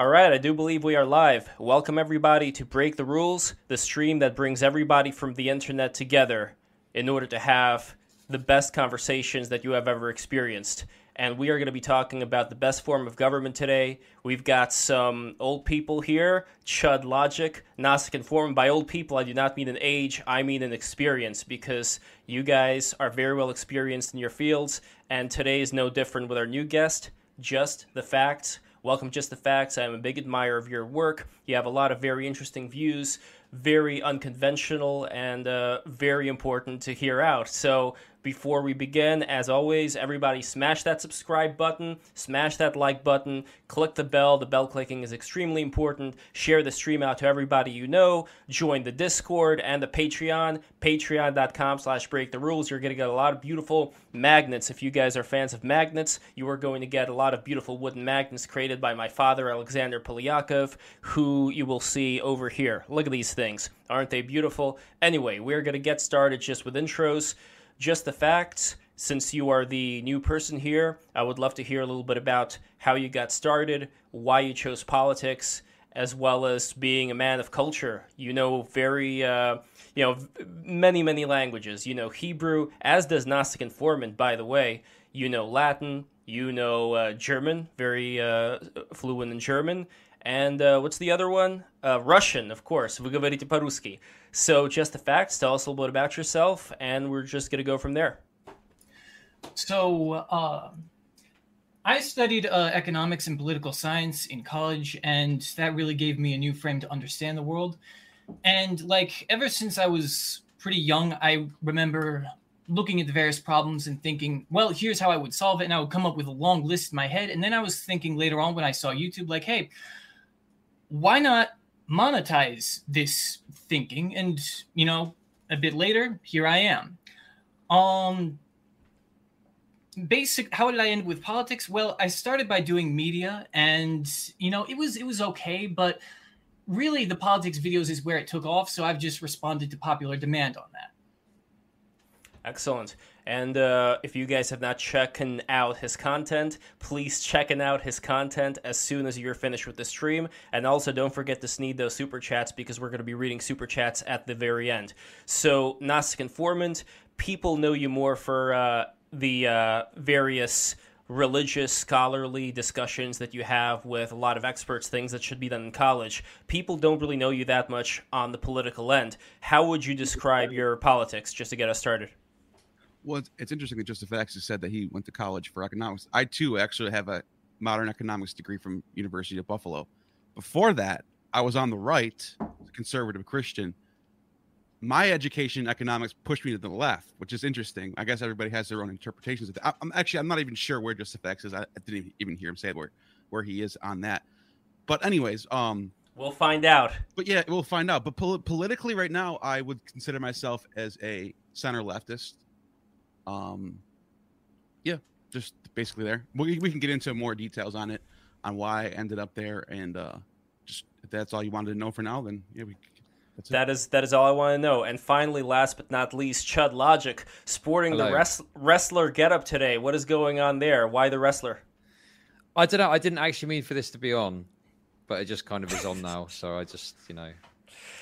All right, I do believe we are live. Welcome, everybody, to Break the Rules, the stream that brings everybody from the internet together in order to have the best conversations that you have ever experienced. And we are going to be talking about the best form of government today. We've got some old people here, Chud Logic, Gnostic Informant. By old people, I do not mean an age, I mean an experience, because you guys are very well experienced in your fields. And today is no different with our new guest, Just the Facts. Welcome, Just the Facts. I'm a big admirer of your work. You have a lot of very interesting views, very unconventional, and uh, very important to hear out. So, before we begin, as always, everybody smash that subscribe button, smash that like button, click the bell. The bell clicking is extremely important. Share the stream out to everybody you know. Join the Discord and the Patreon, patreon.com slash break the rules. You're going to get a lot of beautiful magnets. If you guys are fans of magnets, you are going to get a lot of beautiful wooden magnets created by my father, Alexander Polyakov, who you will see over here. Look at these things. Aren't they beautiful? Anyway, we're going to get started just with intros just the facts. Since you are the new person here, I would love to hear a little bit about how you got started, why you chose politics, as well as being a man of culture. You know very, uh, you know, many many languages. You know Hebrew, as does Gnostic Informant, by the way. You know Latin. You know uh, German, very uh, fluent in German. And uh, what's the other one? Uh, Russian, of course. Вы говорите по-русски. So, just the facts. Tell us a little bit about yourself, and we're just going to go from there. So, uh, I studied uh, economics and political science in college, and that really gave me a new frame to understand the world. And, like, ever since I was pretty young, I remember looking at the various problems and thinking, well, here's how I would solve it. And I would come up with a long list in my head. And then I was thinking later on when I saw YouTube, like, hey, why not monetize this thinking and you know a bit later here i am. Um basic how did i end with politics? Well i started by doing media and you know it was it was okay but really the politics videos is where it took off so i've just responded to popular demand on that. Excellent and uh, if you guys have not checked out his content, please check out his content as soon as you're finished with the stream. And also, don't forget to sneed those super chats because we're going to be reading super chats at the very end. So, Gnostic Informant, people know you more for uh, the uh, various religious scholarly discussions that you have with a lot of experts things that should be done in college people don't really know you that much on the political end how would you describe your politics just to get us started well, it's, interesting that Facts has said that he went to college for economics. I too actually have a modern economics degree from University of Buffalo. Before that, I was on the right, conservative Christian. My education in economics pushed me to the left, which is interesting. I guess everybody has their own interpretations of that. I'm actually I'm not even sure where Just Facts is. I, I didn't even hear him say where where he is on that. But anyways, um, we'll find out. But yeah, we'll find out. But pol- politically, right now, I would consider myself as a center leftist. Um, yeah, just basically there. We, we can get into more details on it, on why I ended up there, and uh, just if that's all you wanted to know for now, then yeah, we. That is that is all I want to know. And finally, last but not least, Chud Logic sporting Hello. the res- wrestler getup today. What is going on there? Why the wrestler? I don't know. I didn't actually mean for this to be on, but it just kind of is on now. So I just, you know,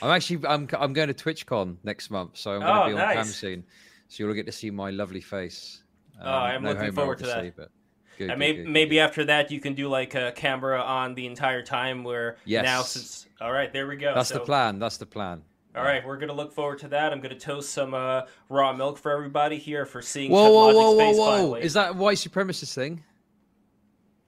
I'm actually I'm I'm going to TwitchCon next month, so I'm going to oh, be on nice. cam soon so you'll get to see my lovely face. Um, oh, I'm no looking forward to that. but good, and maybe, good, maybe good. after that you can do like a camera on the entire time where yes. now since all right there we go that's so, the plan that's the plan all right we're gonna look forward to that i'm gonna toast some uh, raw milk for everybody here for seeing whoa whoa whoa whoa whoa finally. is that white supremacist thing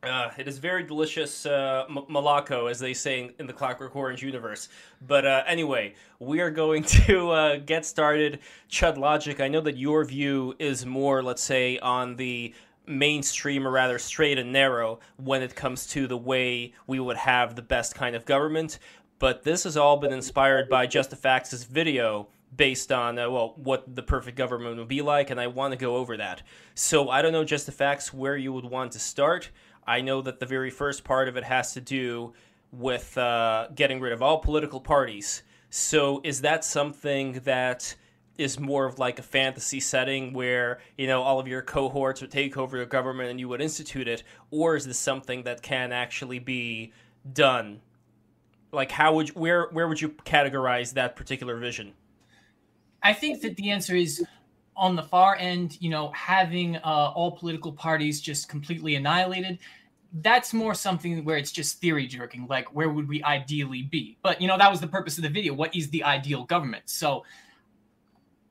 uh, it is very delicious uh, m- moloko, as they say in the Clockwork Orange universe. But uh, anyway, we are going to uh, get started. Chud Logic, I know that your view is more, let's say, on the mainstream or rather straight and narrow when it comes to the way we would have the best kind of government. But this has all been inspired by Just the Facts' video based on uh, well what the perfect government would be like and i want to go over that so i don't know just the facts where you would want to start I know that the very first part of it has to do with uh, getting rid of all political parties. So is that something that is more of like a fantasy setting where you know all of your cohorts would take over the government and you would institute it, or is this something that can actually be done? Like, how would you, where where would you categorize that particular vision? I think that the answer is on the far end. You know, having uh, all political parties just completely annihilated. That's more something where it's just theory jerking. Like, where would we ideally be? But you know, that was the purpose of the video. What is the ideal government? So,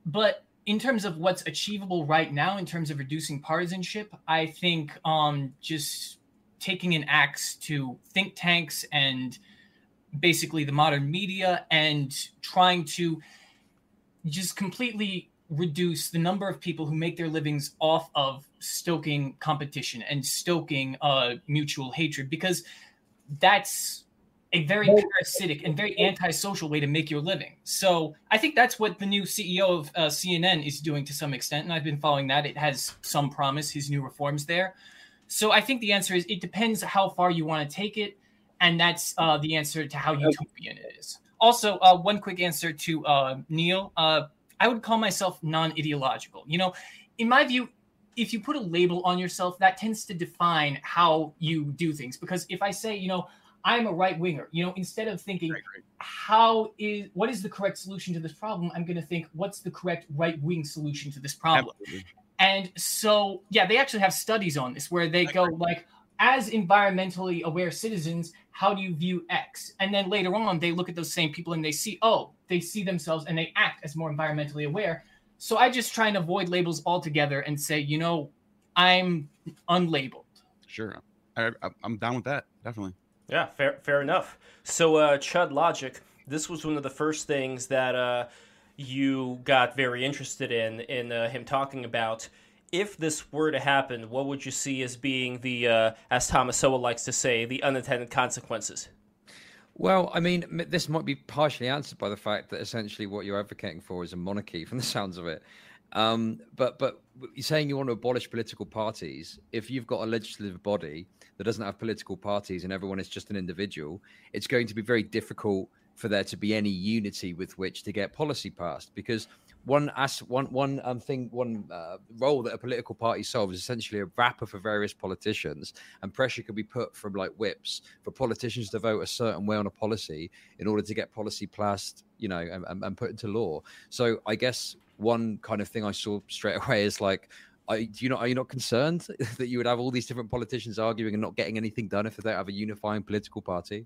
but in terms of what's achievable right now in terms of reducing partisanship, I think um, just taking an axe to think tanks and basically the modern media and trying to just completely reduce the number of people who make their livings off of stoking competition and stoking uh, mutual hatred because that's a very parasitic and very antisocial way to make your living. So I think that's what the new CEO of uh, CNN is doing to some extent, and I've been following that. It has some promise, his new reforms there. So I think the answer is it depends how far you want to take it, and that's uh, the answer to how utopian it is. Also, uh, one quick answer to uh, Neil. I would call myself non-ideological. You know, in my view, if you put a label on yourself, that tends to define how you do things. Because if I say, you know, I'm a right winger. You know, instead of thinking right, right. how is what is the correct solution to this problem, I'm going to think what's the correct right wing solution to this problem. Absolutely. And so, yeah, they actually have studies on this where they go like, as environmentally aware citizens, how do you view X? And then later on, they look at those same people and they see, oh, they see themselves and they act as more environmentally aware. So I just try and avoid labels altogether and say, you know, I'm unlabeled. Sure, I, am down with that. Definitely. Yeah, fair, fair enough. So, uh, Chud Logic, this was one of the first things that uh, you got very interested in, in uh, him talking about. If this were to happen, what would you see as being the, uh, as Thomas Sowell likes to say, the unintended consequences? Well, I mean, this might be partially answered by the fact that essentially what you're advocating for is a monarchy, from the sounds of it. Um, but but you're saying you want to abolish political parties. If you've got a legislative body that doesn't have political parties and everyone is just an individual, it's going to be very difficult for there to be any unity with which to get policy passed. Because one as one one um, thing, one uh, role that a political party solves is essentially a wrapper for various politicians, and pressure can be put from like whips for politicians to vote a certain way on a policy in order to get policy passed, you know, and, and put into law. So I guess one kind of thing I saw straight away is like are, you not are you not concerned that you would have all these different politicians arguing and not getting anything done if they don't have a unifying political party?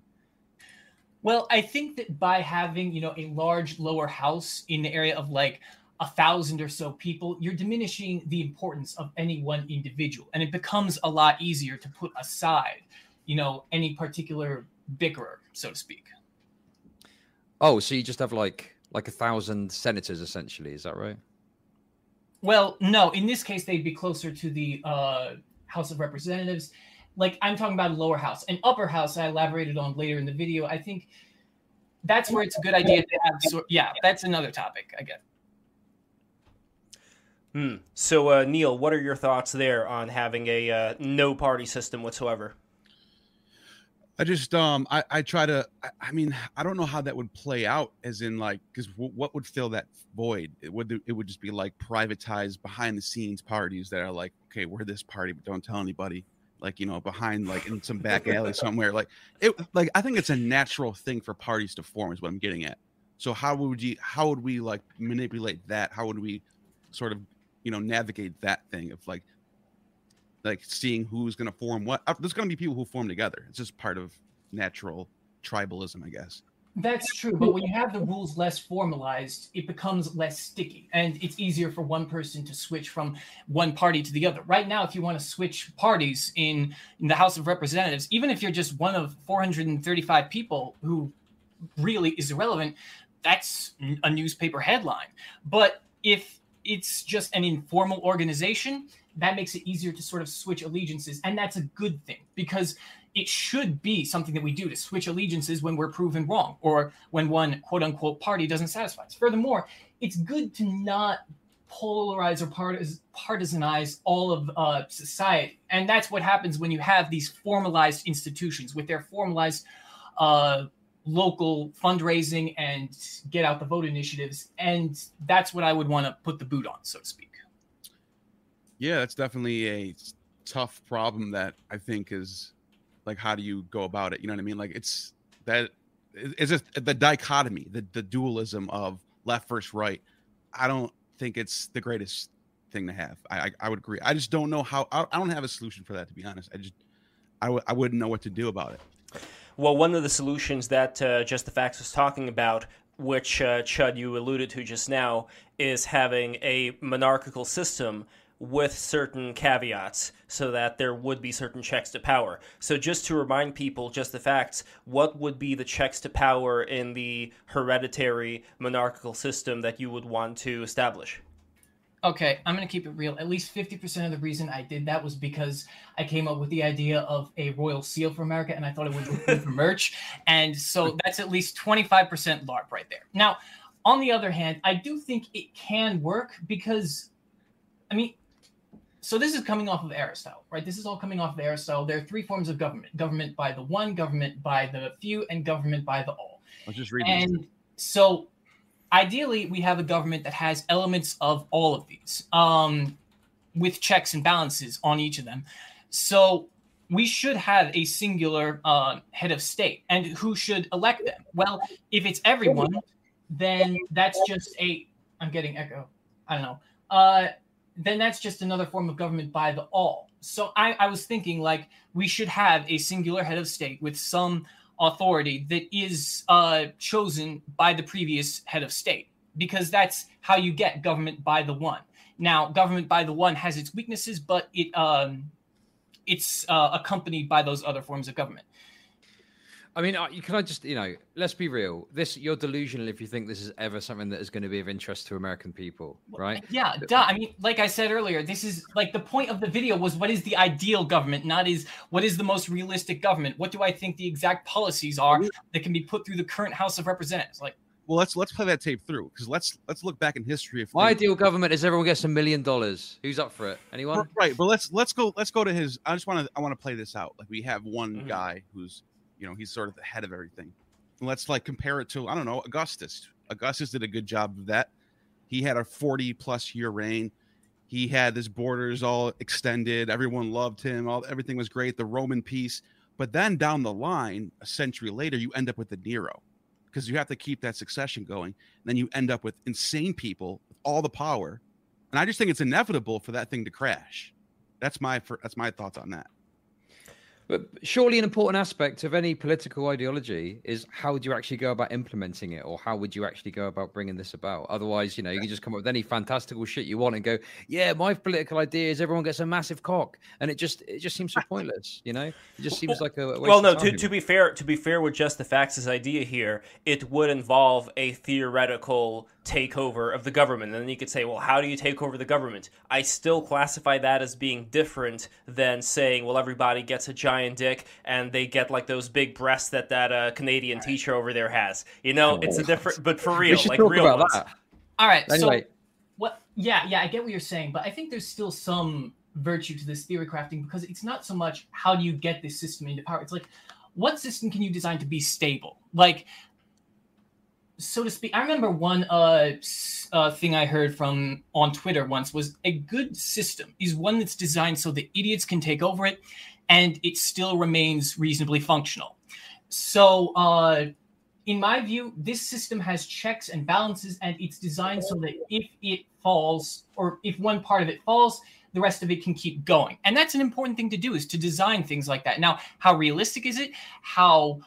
Well, I think that by having you know a large lower house in the area of like a thousand or so people, you're diminishing the importance of any one individual, and it becomes a lot easier to put aside, you know, any particular bickerer, so to speak. Oh, so you just have like like a thousand senators, essentially, is that right? Well, no. In this case, they'd be closer to the uh, House of Representatives. Like I'm talking about lower house, an upper house. I elaborated on later in the video. I think that's where it's a good idea to have. So, yeah, that's another topic. I guess. Hmm. So, uh, Neil, what are your thoughts there on having a uh, no party system whatsoever? I just um I I try to I, I, mean I don't know how that would play out as in like because w- what would fill that void it would it would just be like privatized behind the scenes parties that are like okay we're this party but don't tell anybody like you know behind like in some back alley somewhere like it like I think it's a natural thing for parties to form is what I'm getting at so how would you how would we like manipulate that how would we sort of you know navigate that thing of like like seeing who's going to form what. Uh, there's going to be people who form together. It's just part of natural tribalism, I guess. That's true, but when you have the rules less formalized, it becomes less sticky, and it's easier for one person to switch from one party to the other. Right now, if you want to switch parties in, in the House of Representatives, even if you're just one of 435 people who really is irrelevant, that's a newspaper headline. But if it's just an informal organization, that makes it easier to sort of switch allegiances. And that's a good thing because it should be something that we do to switch allegiances when we're proven wrong or when one quote unquote party doesn't satisfy us. Furthermore, it's good to not polarize or partisanize all of uh, society. And that's what happens when you have these formalized institutions with their formalized uh, local fundraising and get out the vote initiatives. And that's what I would want to put the boot on, so to speak. Yeah, that's definitely a tough problem that I think is like how do you go about it? You know what I mean? Like it's that it's just the dichotomy, the the dualism of left versus right. I don't think it's the greatest thing to have. I I, I would agree. I just don't know how. I, I, don't have a solution for that to be honest. I just I w- I wouldn't know what to do about it. Well, one of the solutions that uh, Just the Facts was talking about, which uh, Chud you alluded to just now, is having a monarchical system with certain caveats so that there would be certain checks to power. So, just to remind people, just the facts, what would be the checks to power in the hereditary monarchical system that you would want to establish? Okay, I'm going to keep it real. At least 50% of the reason I did that was because I came up with the idea of a royal seal for America and I thought it would be good for merch. And so that's at least 25% LARP right there. Now, on the other hand, I do think it can work because, I mean, so this is coming off of Aristotle, right? This is all coming off of Aristotle. There are three forms of government: government by the one, government by the few, and government by the all. I was just reading. And so, ideally, we have a government that has elements of all of these, um, with checks and balances on each of them. So we should have a singular uh, head of state, and who should elect them? Well, if it's everyone, then that's just a. I'm getting echo. I don't know. Uh, then that's just another form of government by the all. So I, I was thinking like we should have a singular head of state with some authority that is uh, chosen by the previous head of state because that's how you get government by the one. Now, government by the one has its weaknesses, but it um, it's uh, accompanied by those other forms of government. I mean, can I just, you know, let's be real. This you're delusional if you think this is ever something that is going to be of interest to American people, right? Yeah, duh. I mean, like I said earlier, this is like the point of the video was what is the ideal government, not is what is the most realistic government. What do I think the exact policies are that can be put through the current House of Representatives? Like, well, let's let's play that tape through because let's let's look back in history. If my ideal government is everyone gets a million dollars. Who's up for it? Anyone? Right, but let's let's go let's go to his. I just want to I want to play this out. Like we have one mm-hmm. guy who's you know he's sort of the head of everything. Let's like compare it to i don't know augustus. Augustus did a good job of that. He had a 40 plus year reign. He had his borders all extended. Everyone loved him. All everything was great. The roman peace. But then down the line a century later you end up with the nero because you have to keep that succession going. And then you end up with insane people with all the power. And i just think it's inevitable for that thing to crash. That's my that's my thoughts on that but surely, an important aspect of any political ideology is how would you actually go about implementing it, or how would you actually go about bringing this about? Otherwise, you know, you can just come up with any fantastical shit you want and go, "Yeah, my political idea is everyone gets a massive cock," and it just it just seems so pointless. You know, it just seems like a, a well, no. To, to be fair, to be fair with just the facts' idea here, it would involve a theoretical takeover of the government. And then you could say, well, how do you take over the government? I still classify that as being different than saying, well, everybody gets a giant dick and they get like those big breasts that that uh, Canadian right. teacher over there has. You know, oh, it's a different, but for real, like real ones. That. All right. Anyway. So, what? Yeah, yeah, I get what you're saying, but I think there's still some virtue to this theory crafting because it's not so much how do you get this system into power. It's like, what system can you design to be stable? Like, so to speak, I remember one uh, uh, thing I heard from on Twitter once was a good system is one that's designed so the idiots can take over it, and it still remains reasonably functional. So, uh, in my view, this system has checks and balances, and it's designed so that if it falls or if one part of it falls, the rest of it can keep going. And that's an important thing to do is to design things like that. Now, how realistic is it? How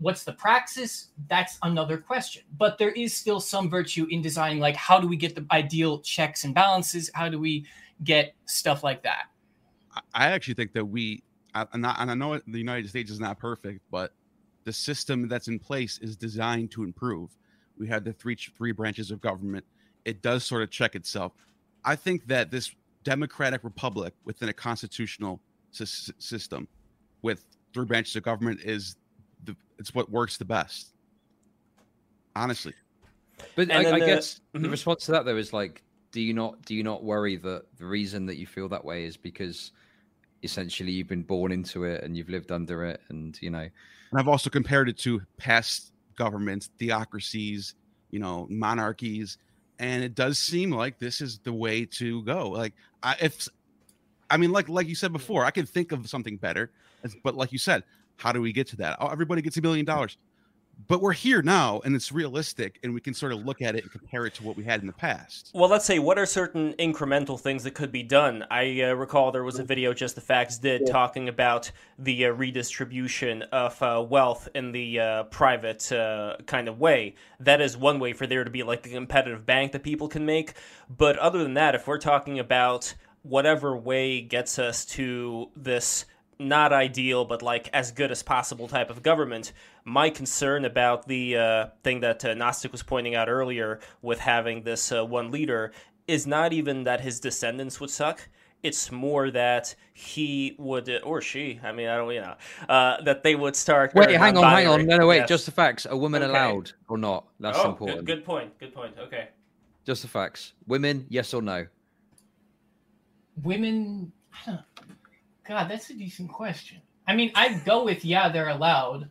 What's the praxis? That's another question. But there is still some virtue in designing, like, how do we get the ideal checks and balances? How do we get stuff like that? I actually think that we, and I know the United States is not perfect, but the system that's in place is designed to improve. We had the three three branches of government. It does sort of check itself. I think that this democratic republic within a constitutional system with three branches of government is it's what works the best. Honestly. But I, I, guess mm-hmm. the response to that though is like, do you not do you not worry that the reason that you feel that way is because essentially you've been born into it and you've lived under it and you know and I've also compared it to past governments, theocracies, you know, monarchies, and it does seem like this is the way to go. Like, I, if I mean, like like you said before, I can think of something better, but like you said, How do we get to that? Oh, everybody gets a million dollars. But we're here now and it's realistic and we can sort of look at it and compare it to what we had in the past. Well let's say what are certain incremental things that could be done? I uh, recall there was a video just the facts did talking about the uh, redistribution of uh, wealth in the uh, private uh, kind of way. That is one way for there to be like a competitive bank that people can make. But other than that if we're talking about whatever way gets us to this not ideal, but like as good as possible type of government. My concern about the uh, thing that uh, Gnostic was pointing out earlier with having this uh, one leader is not even that his descendants would suck. It's more that he would, or she, I mean, I don't, you know, uh, that they would start. Wait, hang on, hang on. No, no, wait. Yes. Just the facts. A woman okay. allowed or not? That's oh, important. Good, good point. Good point. Okay. Just the facts. Women, yes or no? Women, God, that's a decent question. I mean, I'd go with yeah, they're allowed.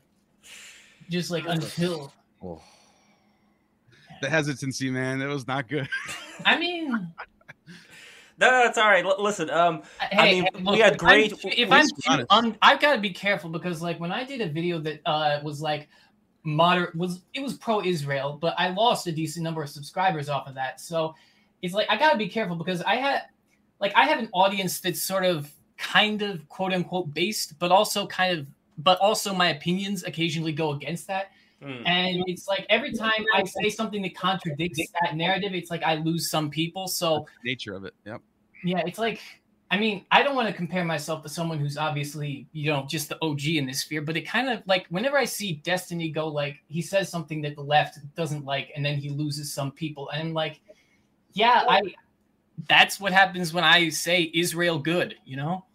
Just like until. Oh. The hesitancy, man, it was not good. I mean, no, no, it's all right. L- listen, um, hey, I mean, look, we had great. If I'm, if I'm too, um, I've got to be careful because, like, when I did a video that uh was like moderate, was it was pro-Israel, but I lost a decent number of subscribers off of that. So it's like I got to be careful because I had, like, I have an audience that's sort of kind of quote unquote based, but also kind of, but also my opinions occasionally go against that. Mm. And it's like every time I say something that contradicts that narrative, it's like I lose some people. So nature of it. Yep. Yeah, it's like I mean, I don't want to compare myself to someone who's obviously, you know, just the OG in this sphere, but it kind of like whenever I see Destiny go like he says something that the left doesn't like and then he loses some people and I'm like, yeah, I that's what happens when I say Israel good, you know?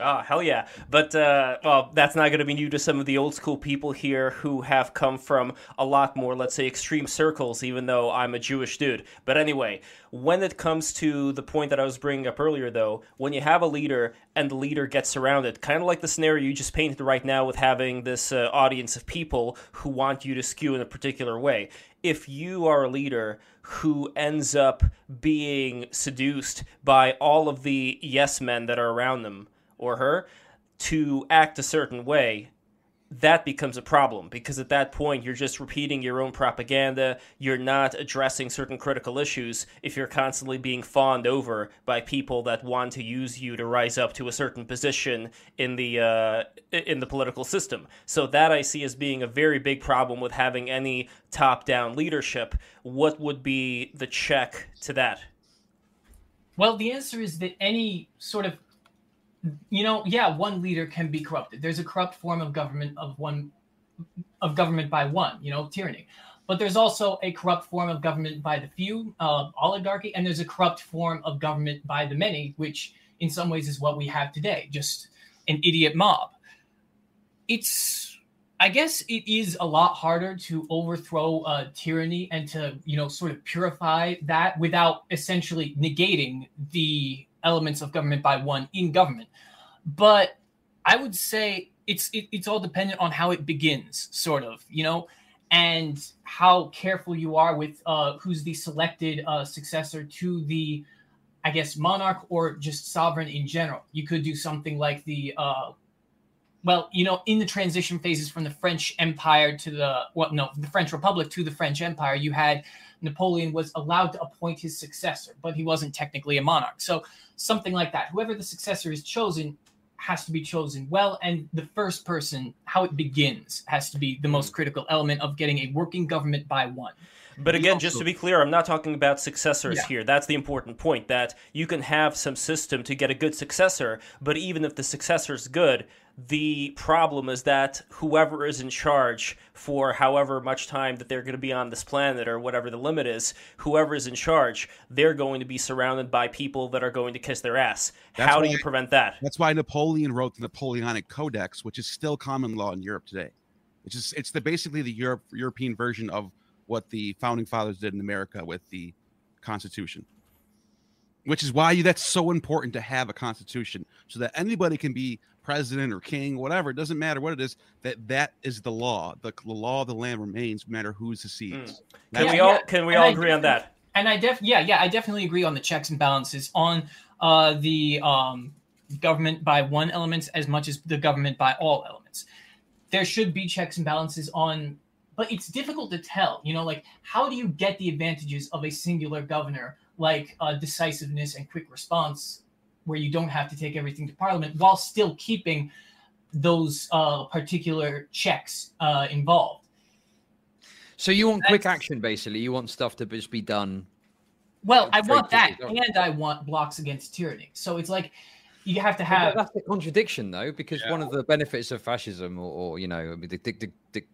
Oh, hell yeah. But, uh, well, that's not going to be new to some of the old school people here who have come from a lot more, let's say, extreme circles, even though I'm a Jewish dude. But anyway, when it comes to the point that I was bringing up earlier, though, when you have a leader and the leader gets surrounded, kind of like the scenario you just painted right now with having this uh, audience of people who want you to skew in a particular way. If you are a leader who ends up being seduced by all of the yes men that are around them, or her to act a certain way, that becomes a problem because at that point you're just repeating your own propaganda. You're not addressing certain critical issues if you're constantly being fawned over by people that want to use you to rise up to a certain position in the uh, in the political system. So that I see as being a very big problem with having any top-down leadership. What would be the check to that? Well, the answer is that any sort of you know, yeah, one leader can be corrupted. There's a corrupt form of government of one of government by one, you know, tyranny. But there's also a corrupt form of government by the few, uh, oligarchy, and there's a corrupt form of government by the many, which in some ways is what we have today, just an idiot mob. It's, I guess, it is a lot harder to overthrow uh, tyranny and to, you know, sort of purify that without essentially negating the elements of government by one in government. But I would say it's it, it's all dependent on how it begins, sort of, you know, and how careful you are with uh, who's the selected uh, successor to the, I guess, monarch or just sovereign in general. You could do something like the, uh, well, you know, in the transition phases from the French Empire to the what? No, the French Republic to the French Empire, you had Napoleon was allowed to appoint his successor, but he wasn't technically a monarch. So something like that. Whoever the successor is chosen has to be chosen well, and the first person, how it begins, has to be the most hmm. critical element of getting a working government by one. But again, just to be clear, I'm not talking about successors yeah. here. That's the important point that you can have some system to get a good successor, but even if the successor is good, the problem is that whoever is in charge for however much time that they're going to be on this planet or whatever the limit is, whoever is in charge, they're going to be surrounded by people that are going to kiss their ass. That's How do you prevent that? That's why Napoleon wrote the Napoleonic Codex, which is still common law in Europe today. It's just it's the basically the Europe, European version of what the founding fathers did in America with the Constitution. Which is why that's so important to have a constitution so that anybody can be president or king, whatever, it doesn't matter what it is, that that is the law. The, the law of the land remains no matter who's the seeds Mm. Can, we all, can we all agree on that? And I def yeah, yeah, I definitely agree on the checks and balances on uh, the um, government by one element as much as the government by all elements. there should be checks and balances on, but it's difficult to tell. You know, like how do you get the advantages of a singular governor, like uh, decisiveness and quick response, where you don't have to take everything to Parliament while still keeping those uh, particular checks uh, involved. So you want That's, quick action, basically. You want stuff to just be done. Well, I want that, and I want blocks against tyranny. So it's like you have to have. that's a contradiction, though, because yeah. one of the benefits of fascism, or, or you know, the, the, the,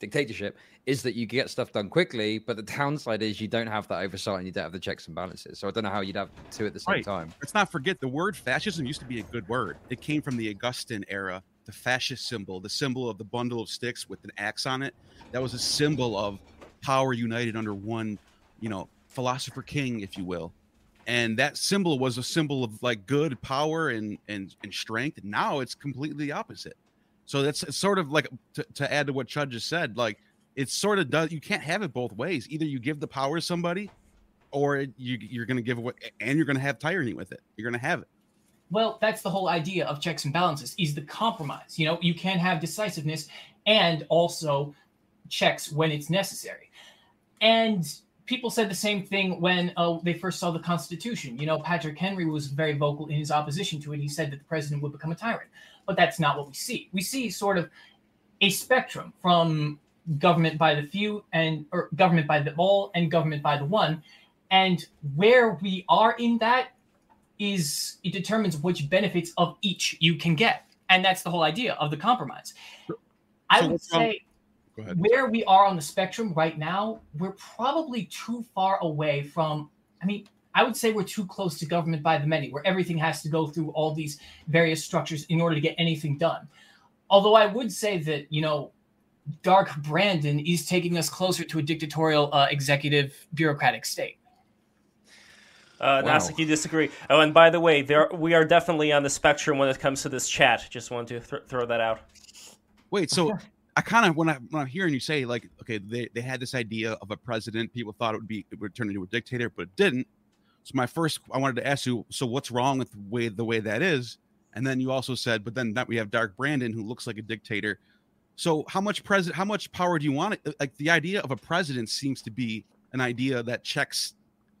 dictatorship, is that you get stuff done quickly. But the downside is you don't have that oversight and you don't have the checks and balances. So I don't know how you'd have two at the same right. time. Let's not forget the word fascism used to be a good word. It came from the Augustan era, the fascist symbol, the symbol of the bundle of sticks with an axe on it. That was a symbol of power united under one, you know, philosopher king, if you will and that symbol was a symbol of like good power and and, and strength now it's completely the opposite so that's sort of like to, to add to what chud just said like it sort of does you can't have it both ways. Either you give the power to somebody or you, you're going to give away and you're going to have tyranny with it. You're going to have it. Well that's the whole idea of checks and balances is the compromise. You know you can have decisiveness and also checks when it's necessary. And people said the same thing when uh, they first saw the Constitution. You know, Patrick Henry was very vocal in his opposition to it. He said that the president would become a tyrant, but that's not what we see. We see sort of a spectrum from government by the few and or government by the all and government by the one, and where we are in that is it determines which benefits of each you can get, and that's the whole idea of the compromise. So I would say where we are on the spectrum right now, we're probably too far away from. I mean, I would say we're too close to government by the many, where everything has to go through all these various structures in order to get anything done. Although I would say that, you know, Dark Brandon is taking us closer to a dictatorial uh, executive bureaucratic state. Uh, wow. Gnostic, you disagree. Oh, and by the way, there we are definitely on the spectrum when it comes to this chat. Just want to th- throw that out. Wait, so I kind of when I when I'm hearing you say like, okay, they, they had this idea of a president, people thought it would be it would turn into a dictator, but it didn't. So my first, I wanted to ask you, so what's wrong with the way the way that is? And then you also said, but then that we have Dark Brandon who looks like a dictator. So how much president, how much power do you want? Uh, like the idea of a president seems to be an idea that checks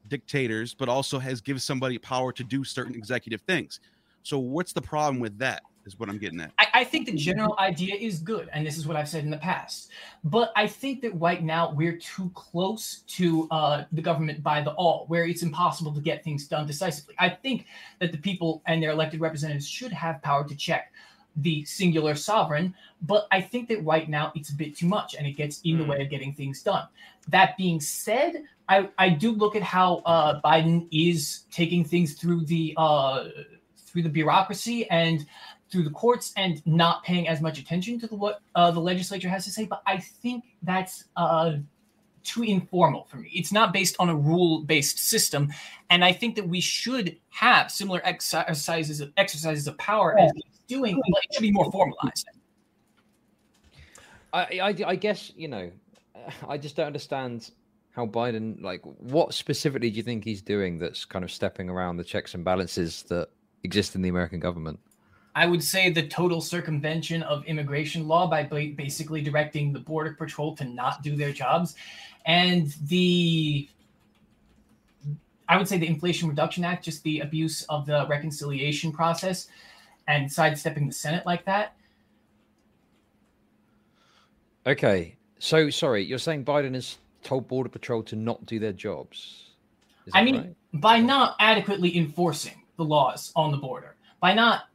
dictators, but also has gives somebody power to do certain executive things. So what's the problem with that? Is what I'm getting at. I, I, think the general idea is good, and this is what I've said in the past. But I think that right now we're too close to uh, the government by the all, where it's impossible to get things done decisively. I think that the people and their elected representatives should have power to check the singular sovereign, but I think that right now it's a bit too much, and it gets in the hmm. way of getting things done. That being said, I, I do look at how uh, Biden is taking things through the uh, through the bureaucracy and through the courts and not paying as much attention to the, what uh, the legislature has to say. But I think that's uh, too informal for me. It's not based on a rule-based system, and I think that we should have similar exercises of exercises of power as he's doing, but it should be more formalized. I, I, I guess you know, I just don't understand how Biden like what specifically do you think he's doing that's kind of stepping around the checks and balances that exist in the American government? I would say the total circumvention of immigration law by basically directing the border patrol to not do their jobs, and the I would say the Inflation Reduction Act, just the abuse of the reconciliation process, and sidestepping the Senate like that. Okay, so sorry, you're saying Biden has told Border Patrol to not do their jobs. I mean, right? by not adequately enforcing the laws on the border, by not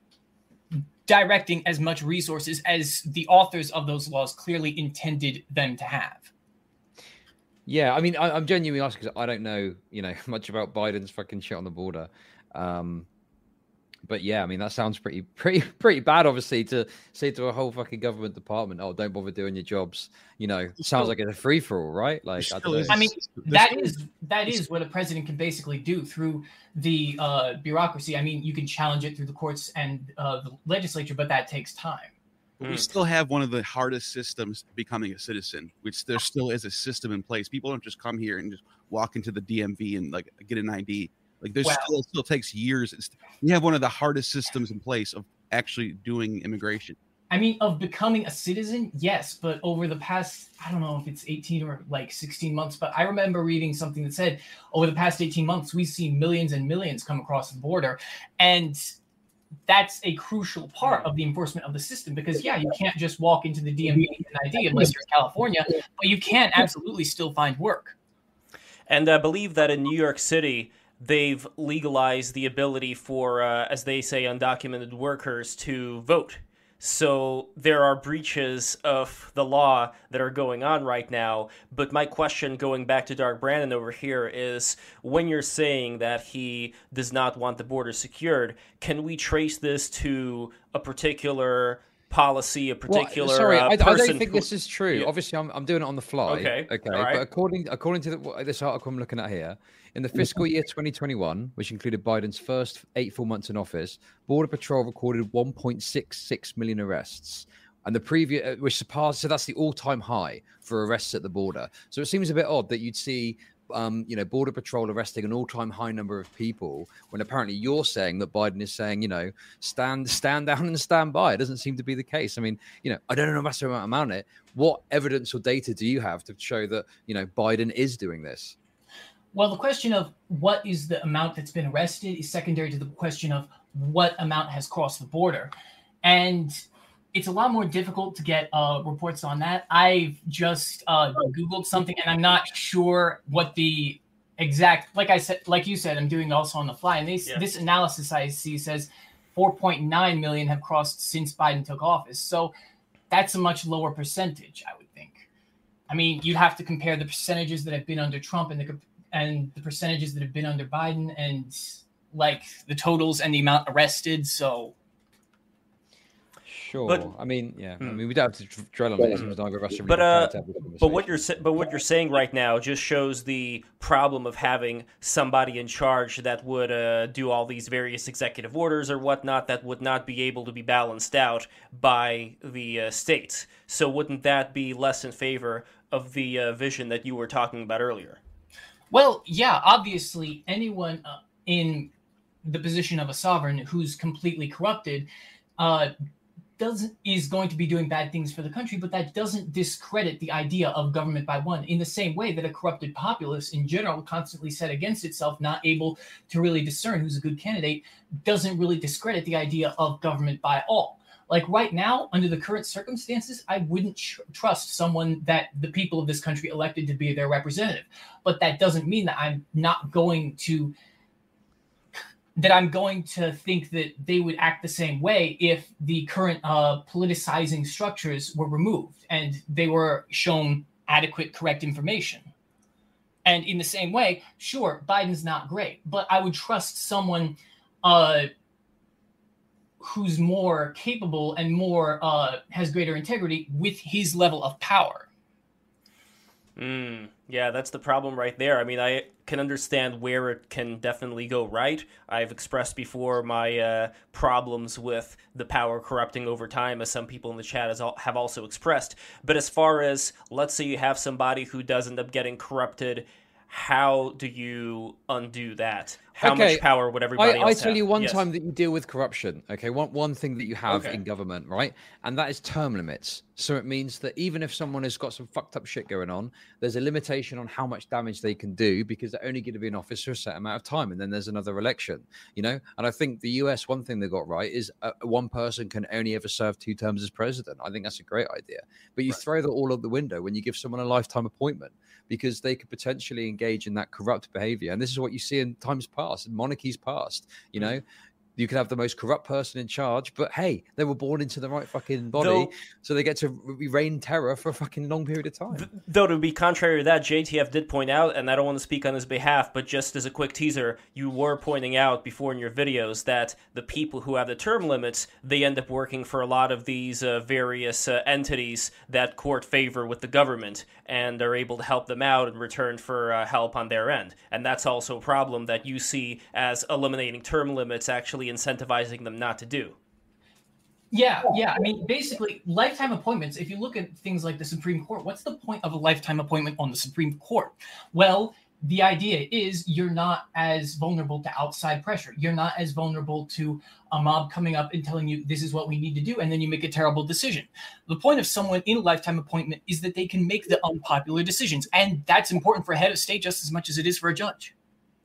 directing as much resources as the authors of those laws clearly intended them to have. Yeah, I mean, I, am genuinely asking because I don't know, you know, much about Biden's fucking shit on the border. Um, but yeah, I mean, that sounds pretty, pretty, pretty bad. Obviously, to say to a whole fucking government department, "Oh, don't bother doing your jobs." You know, sounds like it's a free for all, right? Like, I, I, mean, that is that is what a president can basically do through the uh, bureaucracy. I mean, you can challenge it through the courts and uh, the legislature, but that takes time. But we still have one of the hardest systems becoming a citizen, which there still is a system in place. People don't just come here and just walk into the DMV and like get an ID like there's wow. still, still takes years. It's, we have one of the hardest systems in place of actually doing immigration. I mean, of becoming a citizen, yes, but over the past, I don't know if it's 18 or like 16 months, but I remember reading something that said over the past 18 months, we've seen millions and millions come across the border. And that's a crucial part of the enforcement of the system because, yeah, you can't just walk into the DMV an ID unless you're in California, but you can absolutely still find work. And I believe that in New York City, they've legalized the ability for, uh, as they say, undocumented workers to vote so there are breaches of the law that are going on right now. But my question, going back to Dark Brandon over here, is when you're saying that he does not want the border secured, can we trace this to a particular policy, a particular well, sorry, uh, I, I, don't think who... this is true. Yeah. Obviously, I'm, I'm doing it on the fly. Okay. Okay. But according according to the, this article I'm looking at here, in the fiscal year 2021, which included Biden's first eight full months in office, Border Patrol recorded 1.66 million arrests. And the previous, uh, which surpassed, so that's the all-time high for arrests at the border. So it seems a bit odd that you'd see um, you know, Border Patrol arresting an all-time high number of people when apparently you're saying that Biden is saying, you know, stand stand down and stand by. It doesn't seem to be the case. I mean, you know, I don't know massive amount about it. What evidence or data do you have to show that you know Biden is doing this? Well, the question of what is the amount that's been arrested is secondary to the question of what amount has crossed the border, and it's a lot more difficult to get uh, reports on that. I've just uh, Googled something, and I'm not sure what the exact. Like I said, like you said, I'm doing also on the fly, and yeah. this analysis I see says 4.9 million have crossed since Biden took office. So that's a much lower percentage, I would think. I mean, you'd have to compare the percentages that have been under Trump and the and the percentages that have been under Biden, and like the totals and the amount arrested. So Sure. But, I mean, yeah. Hmm. I mean, we don't have to drill on this. But uh, but what you're but what you're saying right now just shows the problem of having somebody in charge that would uh, do all these various executive orders or whatnot that would not be able to be balanced out by the uh, states. So wouldn't that be less in favor of the uh, vision that you were talking about earlier? Well, yeah. Obviously, anyone uh, in the position of a sovereign who's completely corrupted uh, does is going to be doing bad things for the country, but that doesn't discredit the idea of government by one. In the same way that a corrupted populace in general, constantly set against itself, not able to really discern who's a good candidate, doesn't really discredit the idea of government by all. Like right now, under the current circumstances, I wouldn't tr- trust someone that the people of this country elected to be their representative. But that doesn't mean that I'm not going to that I'm going to think that they would act the same way if the current uh, politicizing structures were removed and they were shown adequate, correct information. And in the same way, sure, Biden's not great, but I would trust someone uh, who's more capable and more uh, has greater integrity with his level of power. Mm, yeah, that's the problem right there. I mean, I can understand where it can definitely go right. I've expressed before my uh, problems with the power corrupting over time, as some people in the chat al- have also expressed. But as far as, let's say you have somebody who does end up getting corrupted how do you undo that? How okay. much power would everybody I, I tell have? you one yes. time that you deal with corruption. Okay, one one thing that you have okay. in government, right, and that is term limits. So it means that even if someone has got some fucked up shit going on, there's a limitation on how much damage they can do because they're only going to be in office for a set amount of time, and then there's another election. You know, and I think the US one thing they got right is uh, one person can only ever serve two terms as president. I think that's a great idea, but you right. throw that all out the window when you give someone a lifetime appointment because they could potentially engage in that corrupt behavior. And this is what you see in times past, in monarchies past. You hmm. know, you can have the most corrupt person in charge, but hey, they were born into the right fucking body, though, so they get to reign terror for a fucking long period of time. though to be contrary to that, JTF did point out, and I don't want to speak on his behalf, but just as a quick teaser, you were pointing out before in your videos that the people who have the term limits, they end up working for a lot of these uh, various uh, entities that court favor with the government and are able to help them out in return for uh, help on their end. And that's also a problem that you see as eliminating term limits actually incentivizing them not to do. Yeah, yeah. I mean, basically, lifetime appointments. If you look at things like the Supreme Court, what's the point of a lifetime appointment on the Supreme Court? Well, the idea is you're not as vulnerable to outside pressure. You're not as vulnerable to a mob coming up and telling you this is what we need to do, and then you make a terrible decision. The point of someone in a lifetime appointment is that they can make the unpopular decisions, and that's important for a head of state just as much as it is for a judge.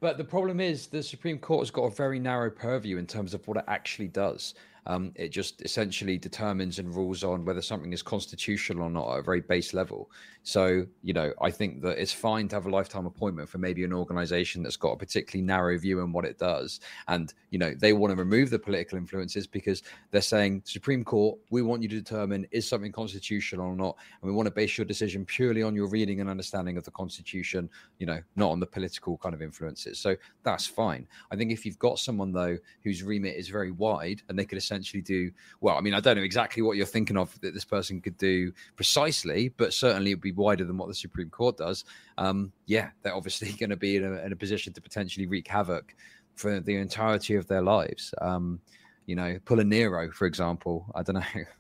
But the problem is the Supreme Court has got a very narrow purview in terms of what it actually does. Um, it just essentially determines and rules on whether something is constitutional or not at a very base level. So, you know, I think that it's fine to have a lifetime appointment for maybe an organization that's got a particularly narrow view on what it does. And, you know, they want to remove the political influences because they're saying, Supreme Court, we want you to determine is something constitutional or not. And we want to base your decision purely on your reading and understanding of the Constitution, you know, not on the political kind of influences. So that's fine. I think if you've got someone, though, whose remit is very wide and they could essentially do, well, I mean, I don't know exactly what you're thinking of that this person could do precisely, but certainly it'd be wider than what the Supreme Court does, um, yeah, they're obviously going to be in a, in a, position to potentially wreak havoc for the entirety of their lives. Um, you know, pull a Nero, for example. I don't know.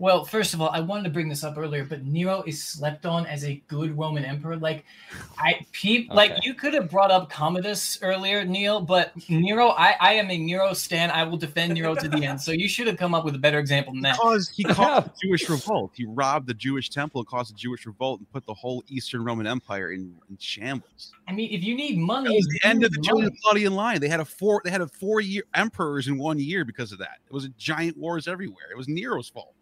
Well, first of all, I wanted to bring this up earlier, but Nero is slept on as a good Roman emperor. Like, I peep, okay. like you could have brought up Commodus earlier, Neil, but Nero, I, I am a Nero stan. I will defend Nero to the end. So you should have come up with a better example than that. Because he caused the Jewish revolt. He robbed the Jewish temple, caused a Jewish revolt, and put the whole Eastern Roman Empire in, in shambles. I mean, if you need money, that was the end of the Jewish Claudian line. They had a four, they had a four year emperors in one year because of that. It was a giant wars everywhere. It was Nero's fault.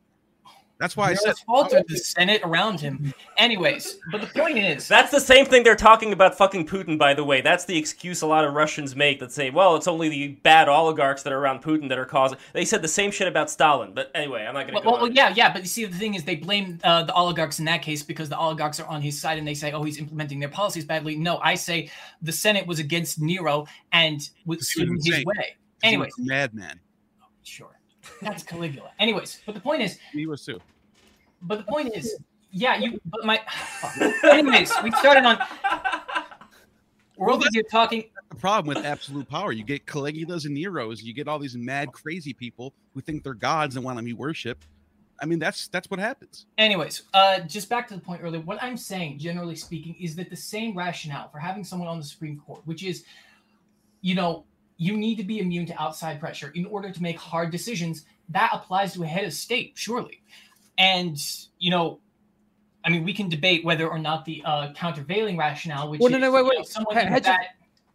That's why Nero's I said faltered the Senate around him. Anyways, but the point is that's the same thing they're talking about fucking Putin. By the way, that's the excuse a lot of Russians make that say, "Well, it's only the bad oligarchs that are around Putin that are causing." They said the same shit about Stalin. But anyway, I'm not going to. Well, well, yeah, yeah, but you see, the thing is, they blame uh, the oligarchs in that case because the oligarchs are on his side, and they say, "Oh, he's implementing their policies badly." No, I say the Senate was against Nero and was his way. Anyways, madman. Sure. That's Caligula. Anyways, but the point is, he was too. But the point is, yeah, you. But my. Anyways, we started on. We're well, here talking. The problem with absolute power, you get Caligulas and Neros, you get all these mad, crazy people who think they're gods and want to be worshipped. I mean, that's that's what happens. Anyways, uh, just back to the point earlier. What I'm saying, generally speaking, is that the same rationale for having someone on the Supreme Court, which is, you know, you need to be immune to outside pressure in order to make hard decisions. That applies to a head of state, surely. And, you know, I mean, we can debate whether or not the uh, countervailing rationale, which well, no, no, wait, wait. Know, heads that, of,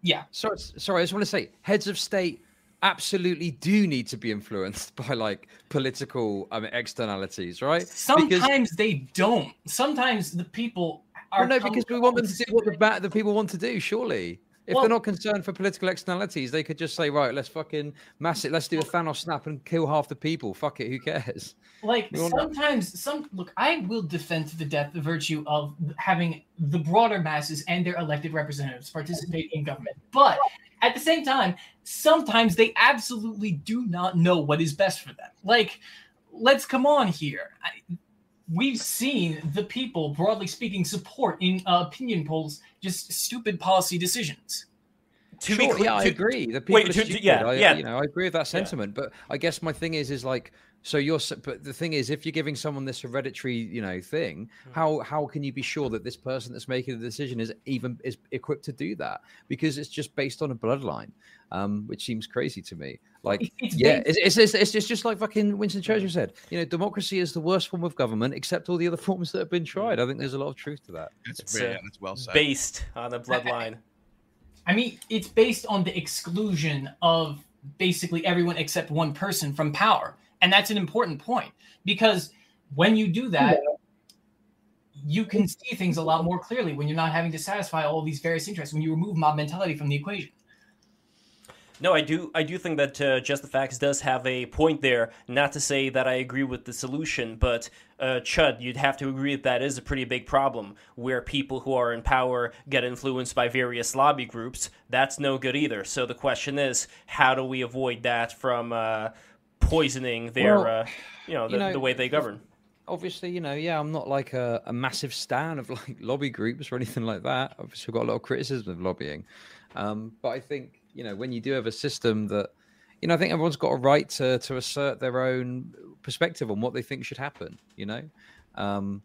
yeah. Sorry, sorry. I just want to say, heads of state absolutely do need to be influenced by like political um, externalities, right? Sometimes because, they don't. Sometimes the people are. Well, no, because we want them to do what the, the people want to do. Surely. If well, they're not concerned for political externalities, they could just say, right, let's fucking mass it. Let's do a Thanos snap and kill half the people. Fuck it. Who cares? Like sometimes, some look, I will defend to the death the virtue of having the broader masses and their elected representatives participate in government. But at the same time, sometimes they absolutely do not know what is best for them. Like, let's come on here. I, we've seen the people, broadly speaking, support in uh, opinion polls just stupid policy decisions. To sure, yeah, to, I agree. The people wait, are stupid. To, yeah, I, yeah. You know, I agree with that sentiment. Yeah. But I guess my thing is, is like, so you're, but the thing is, if you're giving someone this hereditary, you know, thing, mm. how how can you be sure that this person that's making the decision is even is equipped to do that? Because it's just based on a bloodline, um, which seems crazy to me. Like, it's yeah, it's, it's, it's, it's, just like fucking Winston Churchill said. You know, democracy is the worst form of government, except all the other forms that have been tried. I think there's a lot of truth to that. It's, it's very, uh, that's well said. Based on a bloodline. I mean, it's based on the exclusion of basically everyone except one person from power, and that's an important point because when you do that. You can see things a lot more clearly when you're not having to satisfy all these various interests. When you remove mob mentality from the equation. No, I do. I do think that uh, Just the Facts does have a point there. Not to say that I agree with the solution, but uh, Chud, you'd have to agree that that is a pretty big problem. Where people who are in power get influenced by various lobby groups, that's no good either. So the question is, how do we avoid that from uh, poisoning their, well, uh, you know, the, you know, the way they govern? obviously, you know, yeah, I'm not like a, a, massive stan of like lobby groups or anything like that. Obviously, I've got a lot of criticism of lobbying, um, but I think you know, when you do have a system that, you know, I think everyone's got a right to to assert their own perspective on what they think should happen. You know, um,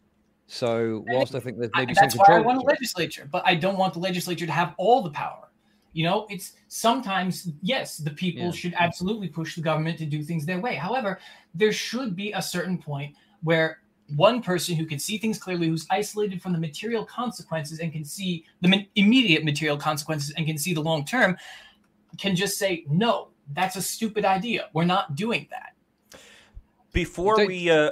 So whilst I think there's maybe that's some why I want a legislature, but I don't want the legislature to have all the power. You know, it's sometimes yes, the people yeah. should absolutely push the government to do things their way. However, there should be a certain point where one person who can see things clearly, who's isolated from the material consequences and can see the immediate material consequences and can see the long term, can just say, no, that's a stupid idea. We're not doing that. Before we, uh,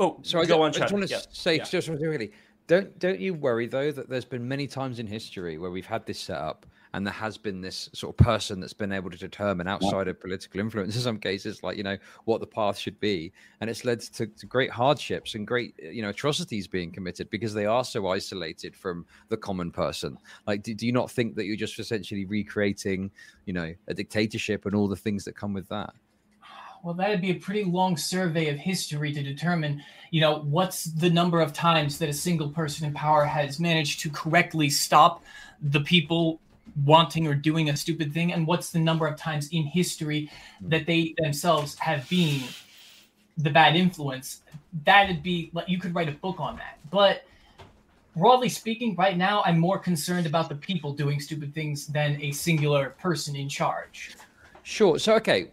oh, so I go on. I just want to yeah. say yeah. just really, don't don't you worry though that there's been many times in history where we've had this set up and there has been this sort of person that's been able to determine outside yeah. of political influence in some cases like you know what the path should be. And it's led to, to, great hardships and great you know atrocities being committed because they are so isolated from the common person. Like do, do you not think that you're just essentially recreating you know a dictatorship and all the things that come with that? Well that'd be a pretty long survey of history to determine you know what's the number of times that a single person in power has managed to correctly stop the people wanting or doing a stupid thing and what's the number of times in history hmm. that they themselves have been the bad influence? That'd be like you could write a book on that. But broadly speaking right now i'm more concerned about the people doing stupid things than a singular person in charge. Sure. So okay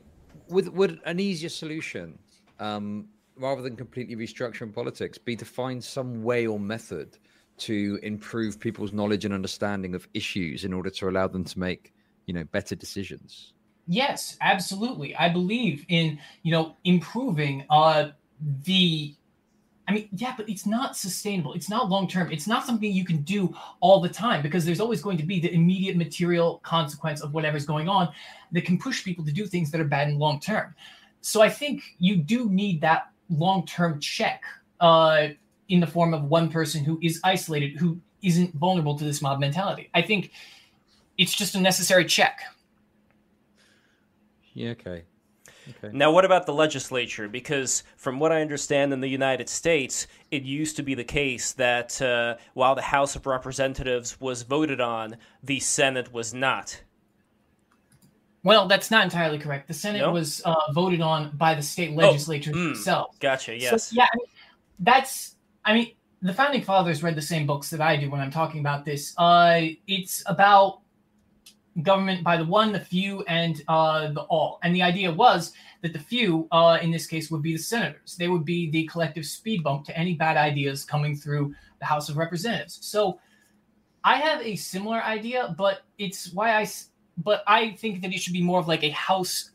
with would an easier solution um rather than completely restructuring politics be to find some way or method to improve people's knowledge and understanding of issues in order to allow them to make you know better decisions yes absolutely i believe in you know improving uh the I mean, yeah, but it's not sustainable. It's not long term. It's not something you can do all the time because there's always going to be the immediate material consequence of whatever's going on that can push people to do things that are bad in long term. So I think you do need that long term check uh, in the form of one person who is isolated, who isn't vulnerable to this mob mentality. I think it's just a necessary check. Yeah, okay. Okay. Now, what about the legislature? Because from what I understand in the United States, it used to be the case that uh, while the House of Representatives was voted on, the Senate was not. Well, that's not entirely correct. The Senate no? was uh, voted on by the state oh, legislature oh, mm, itself. Gotcha. Yes. So, yeah, I mean, that's I mean, the founding fathers read the same books that I do when I'm talking about this. Uh, it's about government by the one, the few, and uh, the all. And the idea was that the few, uh, in this case, would be the senators. They would be the collective speed bump to any bad ideas coming through the House of Representatives. So I have a similar idea, but it's why I. But I think that it should be more of like a house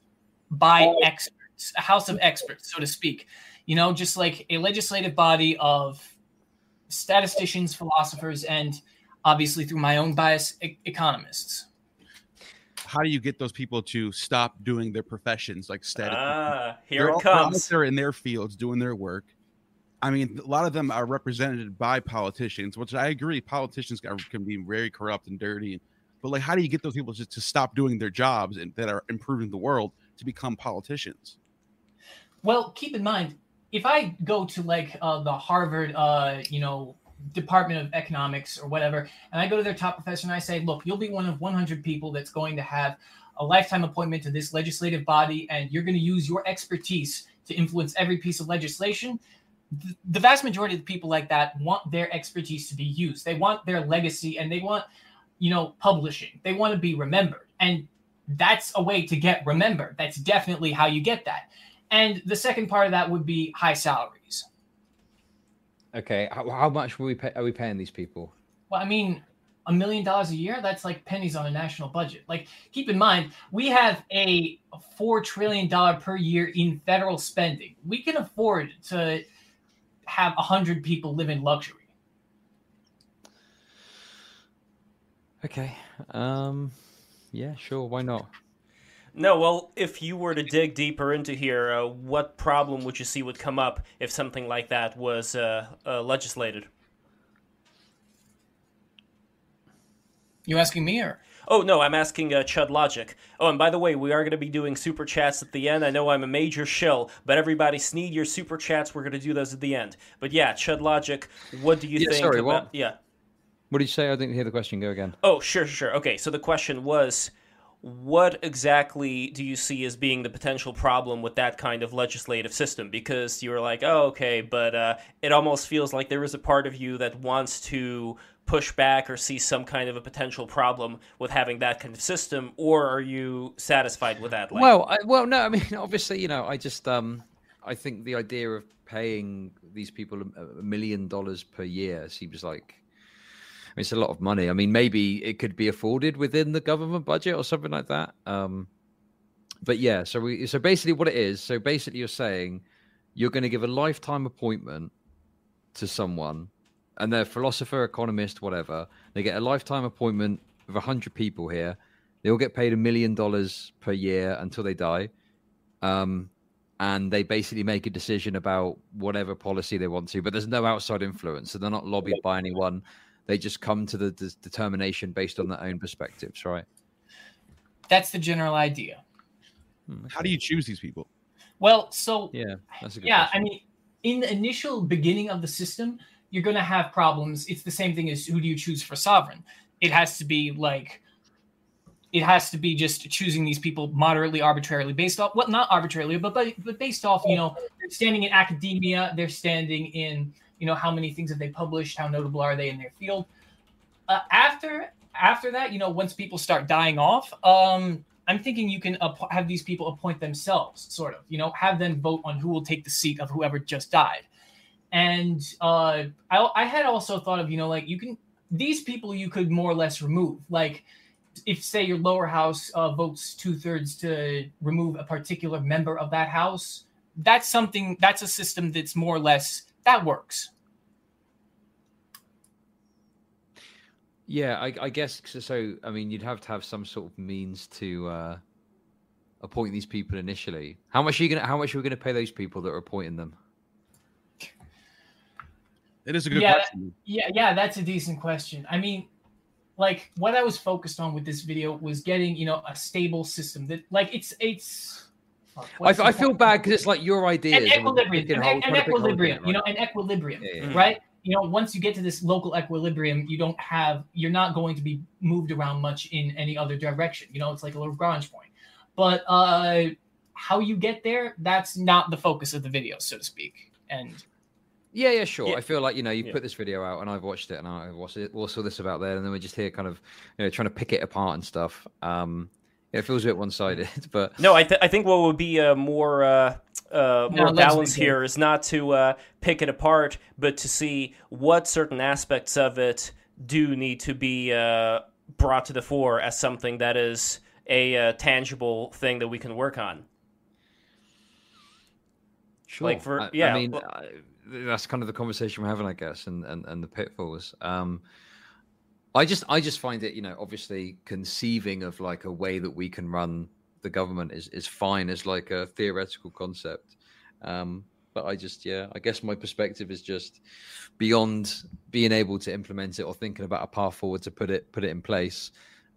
by oh. experts, a house of experts, so to speak you know, just like a legislative body of statisticians, philosophers, and obviously through my own bias, e- economists. How do you get those people to stop doing their professions like statisticians? Ah, here they're it comes. They're in their fields doing their work. I mean, a lot of them are represented by politicians, which I agree. Politicians can be very corrupt and dirty. But like, how do you get those people just to stop doing their jobs and that are improving the world to become politicians? Well, keep in mind, if I go to like uh, the Harvard, uh, you know, Department of Economics or whatever, and I go to their top professor and I say, look, you'll be one of 100 people that's going to have a lifetime appointment to this legislative body, and you're going to use your expertise to influence every piece of legislation. The vast majority of the people like that want their expertise to be used. They want their legacy and they want, you know, publishing. They want to be remembered. And that's a way to get remembered. That's definitely how you get that. And the second part of that would be high salaries. Okay, how, how much are we pay, are we paying these people? Well, I mean, a million dollars a year that's like pennies on a national budget. Like, keep in mind, we have a four trillion dollar per year in federal spending. We can afford to have a hundred people live in luxury. Okay. Um. Yeah. Sure. Why not? No, well, if you were to dig deeper into here, uh, what problem would you see would come up if something like that was uh, uh, legislated? You asking me or? Oh no, I'm asking uh, Chud Logic. Oh, and by the way, we are going to be doing super chats at the end. I know I'm a major shill, but everybody sneed your super chats. We're going to do those at the end. But yeah, Chud Logic, what do you yeah, think? Sorry, about... what? Yeah. What did you say? I didn't hear the question. Go again. Oh, sure, sure, sure. Okay, so the question was what exactly do you see as being the potential problem with that kind of legislative system? Because you were like, oh, okay, but uh, it almost feels like there is a part of you that wants to push back or see some kind of a potential problem with having that kind of system, or are you satisfied with that? Well, I, well, no, I mean, obviously, you know, I just, um, I think the idea of paying these people a million dollars per year seems like mean, it's a lot of money. I mean, maybe it could be afforded within the government budget or something like that. Um, but yeah, so we so basically what it is. So basically, you're saying you're going to give a lifetime appointment to someone, and they're philosopher, economist, whatever. They get a lifetime appointment of hundred people here. They all get paid a million dollars per year until they die. Um, and they basically make a decision about whatever policy they want to, but there's no outside influence. So they're not lobbied by anyone. They just come to the d- determination based on their own perspectives, right? That's the general idea. Hmm, How do you choose these people? Well, so yeah, that's a good yeah. question. I mean, in the initial beginning of the system, you're going to have problems. It's the same thing as who do you choose for sovereign? It has to be like it has to be just choosing these people moderately arbitrarily based off well not arbitrarily but but, but based off you know they're standing in academia they're standing in you know how many things have they published? How notable are they in their field? Uh, after after that you know once people start dying off um i'm thinking you can app- have these people appoint themselves sort of you know have them vote on who will take the seat of whoever just died. And uh I, I had also thought of you know like you can these people you could more or less remove. Like if say your lower house uh, votes two thirds to remove a particular member of that house, that's something that's a system that's more or less that works. Yeah, I, I guess so, so. I mean, you'd have to have some sort of means to uh, appoint these people initially. How much are you gonna? How much are we gonna pay those people that are appointing them? It is a good yeah, question. Yeah, yeah, that's a decent question. I mean, like what I was focused on with this video was getting you know a stable system that like it's it's. I, I feel bad because it's like your idea. An equilibrium, an, an equilibrium, you know, an equilibrium, yeah, yeah. right? You know, once you get to this local equilibrium, you don't have, you're not going to be moved around much in any other direction. You know, it's like a little Lagrange point. But uh, how you get there, that's not the focus of the video, so to speak. And yeah, yeah, sure. Yeah. I feel like you know you yeah. put this video out and I've watched it and I watched it. We'll saw this about there, and then we're just here, kind of, you know, trying to pick it apart and stuff. Um, it feels a bit one-sided, but no, I, th- I think what would be uh, more uh, uh, more no, balance here is not to uh, pick it apart, but to see what certain aspects of it do need to be uh, brought to the fore as something that is a uh, tangible thing that we can work on. Sure. Like for I, yeah, I mean. Well, that's kind of the conversation we're having, I guess, and and, and the pitfalls. Um, I just I just find it, you know, obviously conceiving of like a way that we can run the government is is fine as like a theoretical concept. Um, but I just yeah, I guess my perspective is just beyond being able to implement it or thinking about a path forward to put it put it in place.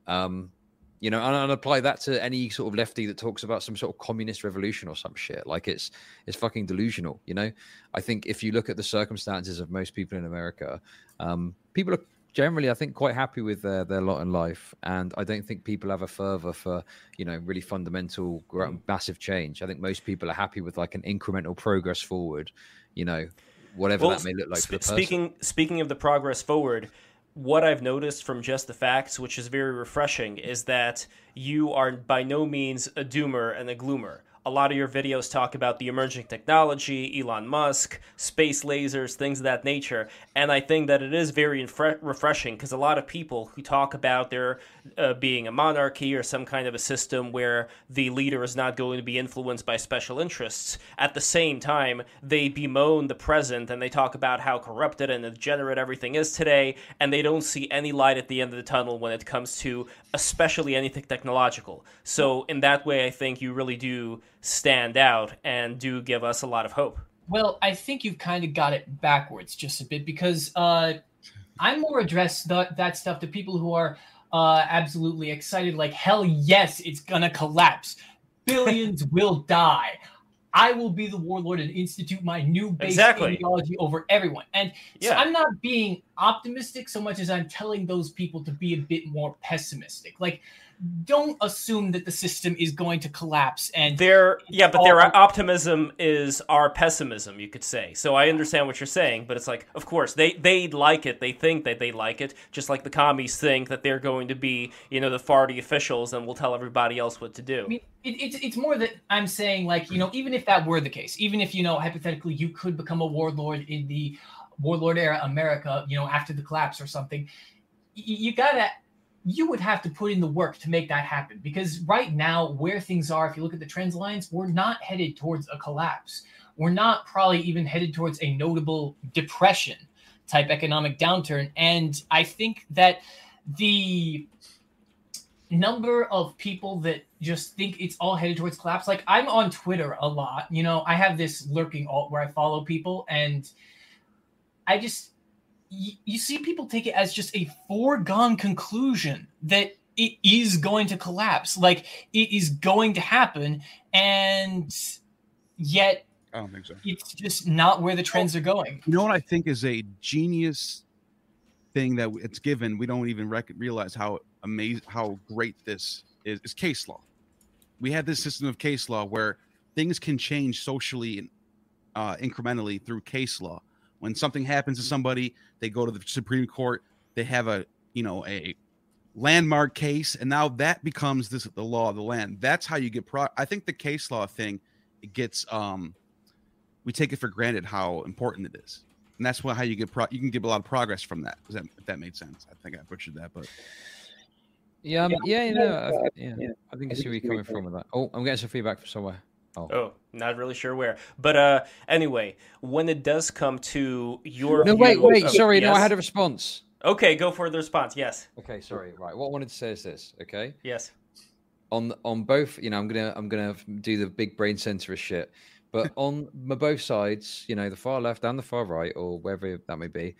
Um, you know, and, and, apply that to any sort of lefty that talks about some sort of communist revolution or some shit. Like it's it's fucking delusional. You know, I think if you look at the circumstances of most people in America, um, people are generally, I think, quite happy with their their lot in life, and I don't think people have a fervor for you know really fundamental, massive change. I think most people are happy with like an incremental progress forward. You know, whatever well, that may look like. Sp- speaking speaking of the progress forward what I've noticed from just the facts, which is very refreshing, is that you are by no means a doomer and a gloomer a lot of your videos talk about the emerging technology, Elon Musk, space lasers, things of that nature. And I think that it is very infre- refreshing because a lot of people who talk about there uh, being a monarchy or some kind of a system where the leader is not going to be influenced by special interests, at the same time, they bemoan the present and they talk about how corrupted and degenerate everything is today. And they don't see any light at the end of the tunnel when it comes to especially anything technological. So, in that way, I think you really do stand out and do give us a lot of hope. Well, I think you've kind of got it backwards just a bit because uh, I'm more address the, that stuff to people who are uh, absolutely excited, like, hell yes, it's gonna collapse. Billions will die. I will be the warlord and institute my new base exactly. ideology over everyone. And yeah. so I'm not being optimistic so much as I'm telling those people to be a bit more pessimistic. Like don't assume that the system is going to collapse and their yeah but their optimism is our pessimism you could say. So i understand what you're saying but it's like of course they they like it. They think that they like it just like the commies think that they're going to be you know the party officials and will tell everybody else what to do. I mean, it, it's it's more that I'm saying like you know even if that were the case even if you know hypothetically you could become a warlord in the warlord era America you know after the collapse or something you, you gotta you would have to put in the work to make that happen. Because right now where things are if you look at the trends lines we're not headed towards a collapse. We're not probably even headed towards a notable depression type economic downturn. And i think that the number of people that just think it's all headed towards collapse like i'm on twitter a lot. You know i have this lurking alt where i follow people and i just you, see people take it as just a foregone conclusion that it is going to collapse. Like it is going to happen and yet i don't think so. it's just not where the trends are going. You know what i think is a genius thing that it's given we don't even rec- realize how amazing how great this is, is case law. We had this system of case law where things can change socially and uh, incrementally through case law when something happens to somebody, they go to the Supreme Court, they have a, you know, a landmark case, and now that becomes this the law of the land. That's how you get pro I think the case law thing it gets um we take it for granted how important it is. And that's why how you get pro you can get a lot of progress from that. Does that if that made sense? I think I butchered that, but yeah, um, yeah, you know, I, yeah, I think I see where you're coming from with that. Oh, I'm getting some feedback from somewhere. Oh. oh. not really sure where. But uh anyway, when it does come to your No, wait, wait, sorry, yes? no, I had a response. Okay, go for the response. Yes. Okay, sorry. Right. What I wanted to say is this, okay? Yes. On on both, you know, I'm going to I'm going to do the big brain center of shit. But on both sides, you know, the far left and the far right or wherever that may be,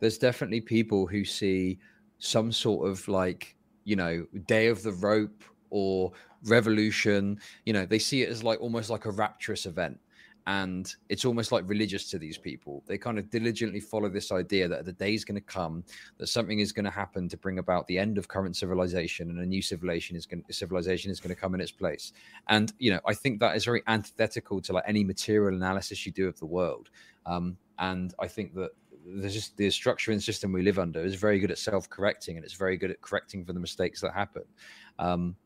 there's definitely people who see some sort of like, you know, day of the rope or revolution you know they see it as like almost like a rapturous event and it's almost like religious to these people. They kind of diligently follow this idea that the day is going to come that something is going to happen to bring about the end of current civilization and a new civilization is going civilization is going to come in its place. And you know i think that is very antithetical to like any material analysis you do of the world. Um, and i think that there's just the structure and system we live under is very good at self-correcting and it's very good at correcting for the mistakes that happen. Um,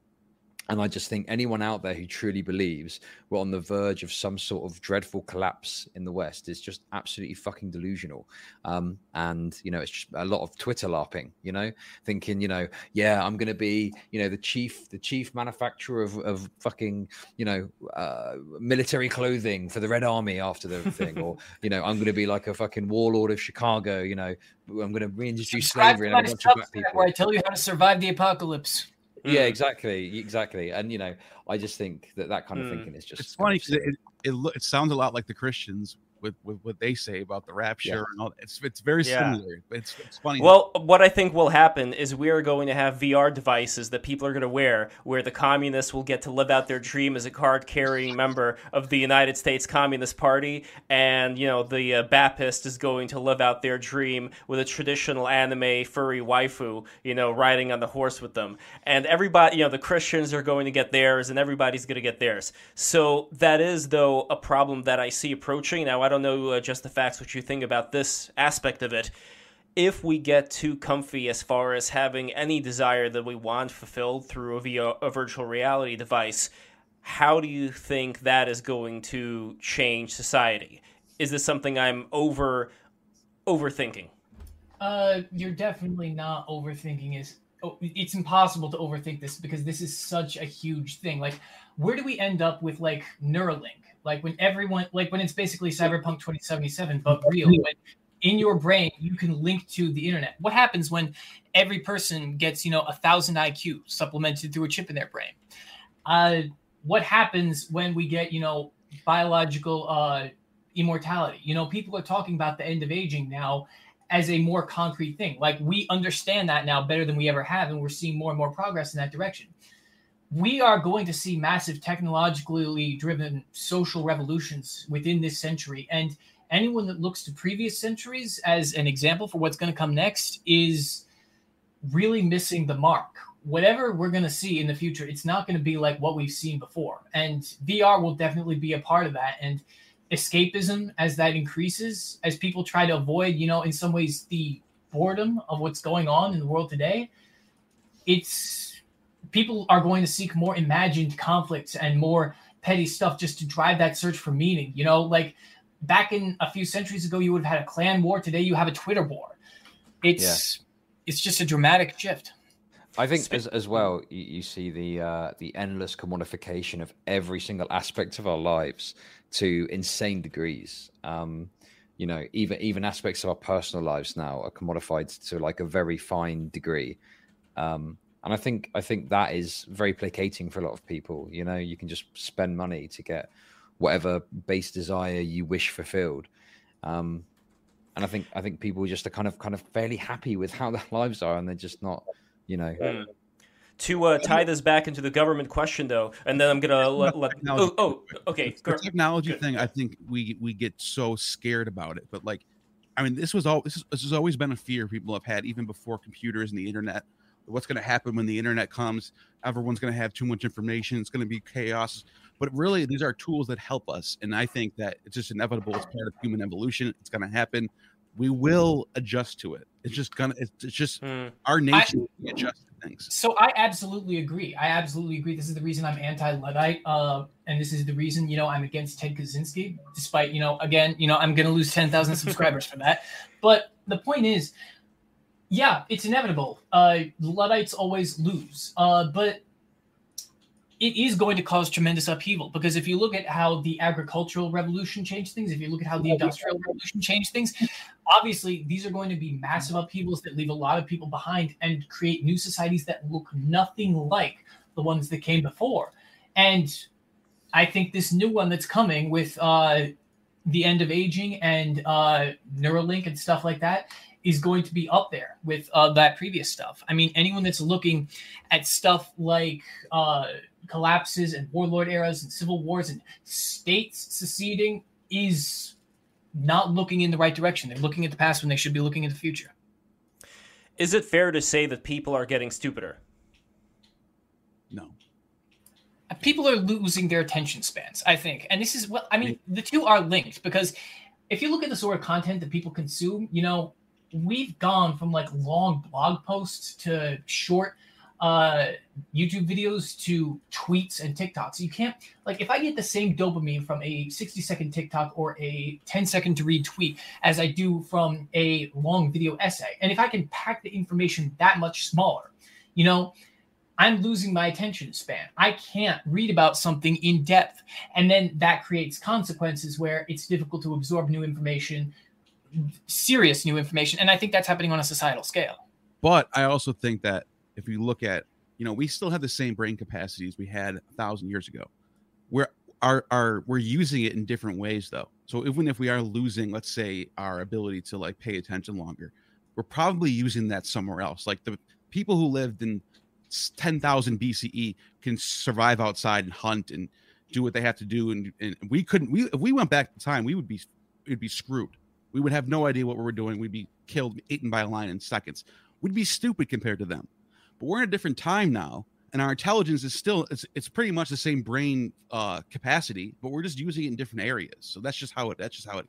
and I just think anyone out there who truly believes we're on the verge of some sort of dreadful collapse in the West is just absolutely fucking delusional. Um, and, you know, it's just a lot of Twitter larping, you know, thinking, you know, yeah, I'm going to be, you know, the chief, the chief manufacturer of, of fucking, you know, uh, military clothing for the Red Army after the thing. or, you know, I'm going to be like a fucking warlord of Chicago, you know, I'm going to reintroduce slavery and a bunch of black people. Where I tell you how to survive the apocalypse. Yeah, mm. exactly, exactly. And you know, I just think that that kind of mm. thinking is just. It's funny because it, it it sounds a lot like the Christians with, with what they say about the rapture yeah. and all that. It's it's very yeah. similar. It's it's funny. Well, what I think will happen is we are going to have VR devices that people are going to wear, where the communists will get to live out their dream as a card-carrying member of the United States Communist Party, and you know the uh, Baptist is going to live out their dream with a traditional anime furry waifu, you know, riding on the horse with them, and everybody, you know, the Christians are going to get theirs, and everybody's going to get theirs. So that is though a problem that I see approaching now. I don't know uh, just the facts what you think about this aspect of it. If we get too comfy as far as having any desire that we want fulfilled through a, VR, a virtual reality device, how do you think that is going to change society? Is this something I'm over overthinking? Uh, you're definitely not overthinking. Is oh, it's impossible to overthink this because this is such a huge thing. Like, where do we end up with like Neuralink? Like when everyone, like when it's basically Cyberpunk 2077, but real. When in your brain you can link to the internet. What happens when every person gets, you know, a thousand IQ supplemented through a chip in their brain? Uh, what happens when we get, you know, biological uh, immortality? You know, people are talking about the end of aging now as a more concrete thing. Like we understand that now better than we ever have, and we're seeing more and more progress in that direction we are going to see massive technologically driven social revolutions within this century. And anyone that looks to previous centuries as an example for what's going to come next is really missing the mark. whatever we're going to see in the future, it's not going to be like what we've seen before. And VR will definitely be a part of that. And escapism, as that increases, as people try to avoid, you know, in some ways, the boredom of what's going on in the world today, it's people are going to seek more imagined conflicts and more petty stuff just to drive that search for meaning. You know, like back in a few centuries ago, you would have had a clan war. Today, you have a Twitter war. It's yeah. it's just a dramatic shift. I think as, as well, you, you see the uh, the endless commodification of every single aspect of our lives to insane degrees. Um, you know, even even aspects of our personal lives now are commodified to like a very fine degree. Um, and I think I think that is very placating for a lot of people. You know, you can just spend money to get whatever base desire you wish fulfilled. Um, and I think I think people just are kind of kind of fairly happy with how their lives are, and they're just not, you know. Mm. To uh, tie this back into the government question, though, and then I'm gonna let. let oh, oh, okay. The technology Good. thing, I think we we get so scared about it, but like, I mean, this was all this, is, this has always been a fear people have had even before computers and the internet what's going to happen when the internet comes. Everyone's going to have too much information. It's going to be chaos. But really these are tools that help us and i think that it's just inevitable. It's part of human evolution. It's going to happen. We will adjust to it. It's just gonna it's, it's just mm. our nature I, adjust to things. So i absolutely agree. I absolutely agree. This is the reason i'm anti-luddite uh, and this is the reason you know i'm against ted kaczynski despite you know again you know i'm gonna lose 10000 subscribers for that. But the point is yeah, it's inevitable. Uh, Luddites always lose, uh, but it is going to cause tremendous upheaval because if you look at how the agricultural revolution changed things, if you look at how the industrial revolution changed things, obviously these are going to be massive upheavals that leave a lot of people behind and create new societies that look nothing like the ones that came before. And I think this new one that's coming with uh, the end of aging and uh, Neuralink and stuff like that is going to be up there with uh, that previous stuff. I mean, anyone that's looking at stuff like uh, collapses and warlord eras and civil wars and states seceding is not looking in the right direction. They're looking at the past when they should be looking at the future. Is it fair to say that people are getting stupider? No. People are losing their attention spans, I think. And this is what I mean, the two are linked because if you look at the sort of content that people consume, you know, we've gone from like long blog posts to short uh YouTube videos to tweets and TikToks. You can't like if I get the same dopamine from a 60 second TikTok or a 10 second to read tweet as I do from a long video essay. And if I can pack the information that much smaller, you know, I'm losing my attention span. I can't read about something in depth. And then that creates consequences where it's difficult to absorb new information, serious new information. And I think that's happening on a societal scale. But I also think that if you look at, you know, we still have the same brain capacities we had a thousand years ago. We're are are we're using it in different ways though. So even if we are losing, let's say, our ability to like pay attention longer, we're probably using that somewhere else. Like the people who lived in 10,000 BCE can survive outside and hunt and do what they have to do. And, and we couldn't, we, if we went back in time, we would be, we'd be screwed we would have no idea what we were doing. We'd be killed, eaten by a lion in seconds. We'd be stupid compared to them. But we're in a different time now, and our intelligence is still it's it's pretty much the same brain uh, capacity, but we're just using it in different areas. So that's just how it that's just how it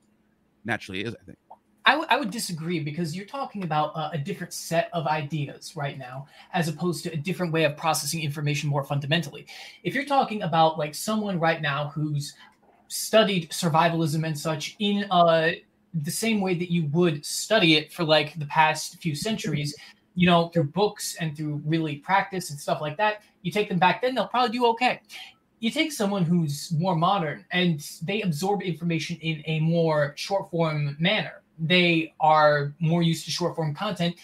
naturally is. I think. I, w- I would disagree because you're talking about uh, a different set of ideas right now, as opposed to a different way of processing information more fundamentally. If you're talking about like someone right now who's studied survivalism and such in a the same way that you would study it for like the past few centuries, you know, through books and through really practice and stuff like that. You take them back then, they'll probably do okay. You take someone who's more modern and they absorb information in a more short form manner. They are more used to short form content.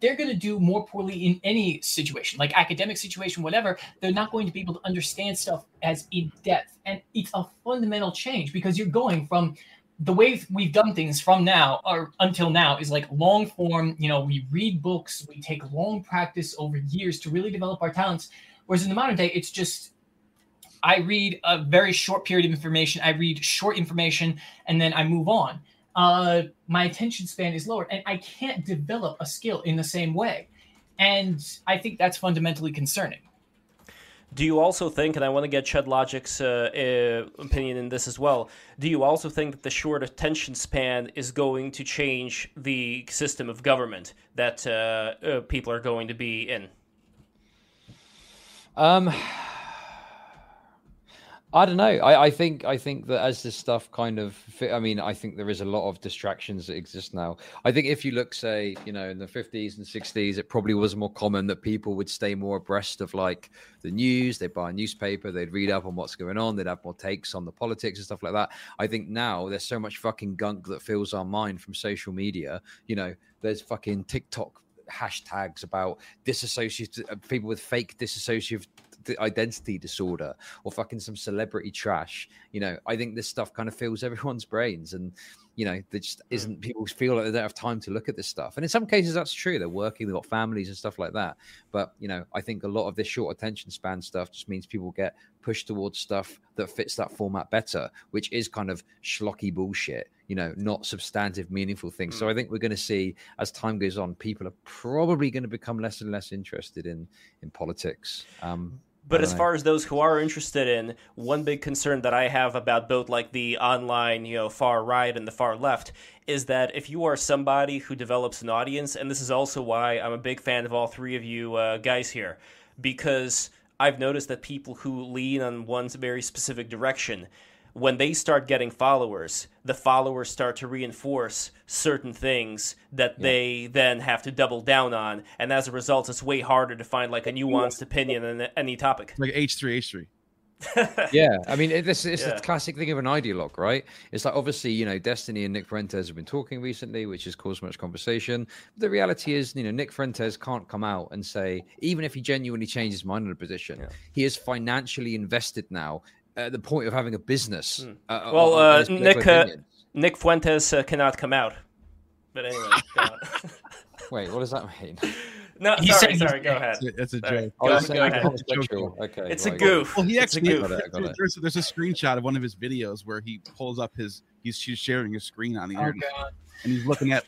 They're going to do more poorly in any situation, like academic situation, whatever. They're not going to be able to understand stuff as in depth. And it's a fundamental change because you're going from the way we've done things from now or until now is like long form you know we read books we take long practice over years to really develop our talents. Whereas in the modern day it's just i read a very short period of information i read short information and then i move on. Uh, my attention span is lower and i can't develop a skill in the same way. And I think that's fundamentally concerning. Do you also think, and I want to get Chud Logic's uh, uh, opinion in this as well, do you also think that the short attention span is going to change the system of government that uh, uh people are going to be in? Um, I don't know. I, I think I think that as this stuff kind of, I mean, I think there is a lot of distractions that exist now. I think if you look, say, you know, in the fifties and sixties, it probably was more common that people would stay more abreast of like the news. They'd buy a newspaper, they'd read up on what's going on, they'd have more takes on the politics and stuff like that. I think now there's so much fucking gunk that fills our mind from social media. You know, there's fucking TikTok hashtags about disassociated uh, people with fake disassociative identity disorder or fucking some celebrity trash. You know, I think this stuff kind of fills everyone's brains and you know, there just hmm. isn't people feel like they don't have time to look at this stuff. And in some cases that's true. They're working, they've got families and stuff like that. But you know, I think a lot of this short attention span stuff just means people get pushed towards stuff that fits that format better, which is kind of schlocky bullshit you know, not substantive, meaningful things. Mm. So I think we're going to see as time goes on, people are probably going to become less and less interested in in politics. Um, but as far as those who are interested in, one big concern that I have about both like the online, you know, far right and the far left is that if you are somebody who develops an audience, and this is also why I'm a big fan of all three of you uh, guys here, because I've noticed that people who lean on one very specific direction, when they start getting followers, the followers start to reinforce certain things that yeah. they then have to double down on, and as a result, it's way harder to find like a nuanced opinion on any topic. Like H three H three. yeah, I mean, it, this it's yeah. a classic thing of an ideologue, right? It's like obviously, you know, Destiny and Nick Fuentes have been talking recently, which has caused much conversation. But the reality is, you know, Nick Fuentes can't come out and say, even if he genuinely changes his mind on a position, yeah. he is financially invested now at the point of having a business. Hmm. Uh, well, uh, Nick uh, Nick Fuentes uh, cannot come out. But anyway, wait, what does that mean? No, he sorry, sorry. Go ahead. It's a, joke. Go, go, go. Okay, it's a goof. Well, he actually a goof. There's, there's, a screenshot of one of his videos where he pulls up his he's, he's sharing a screen on the oh, internet God. and he's looking at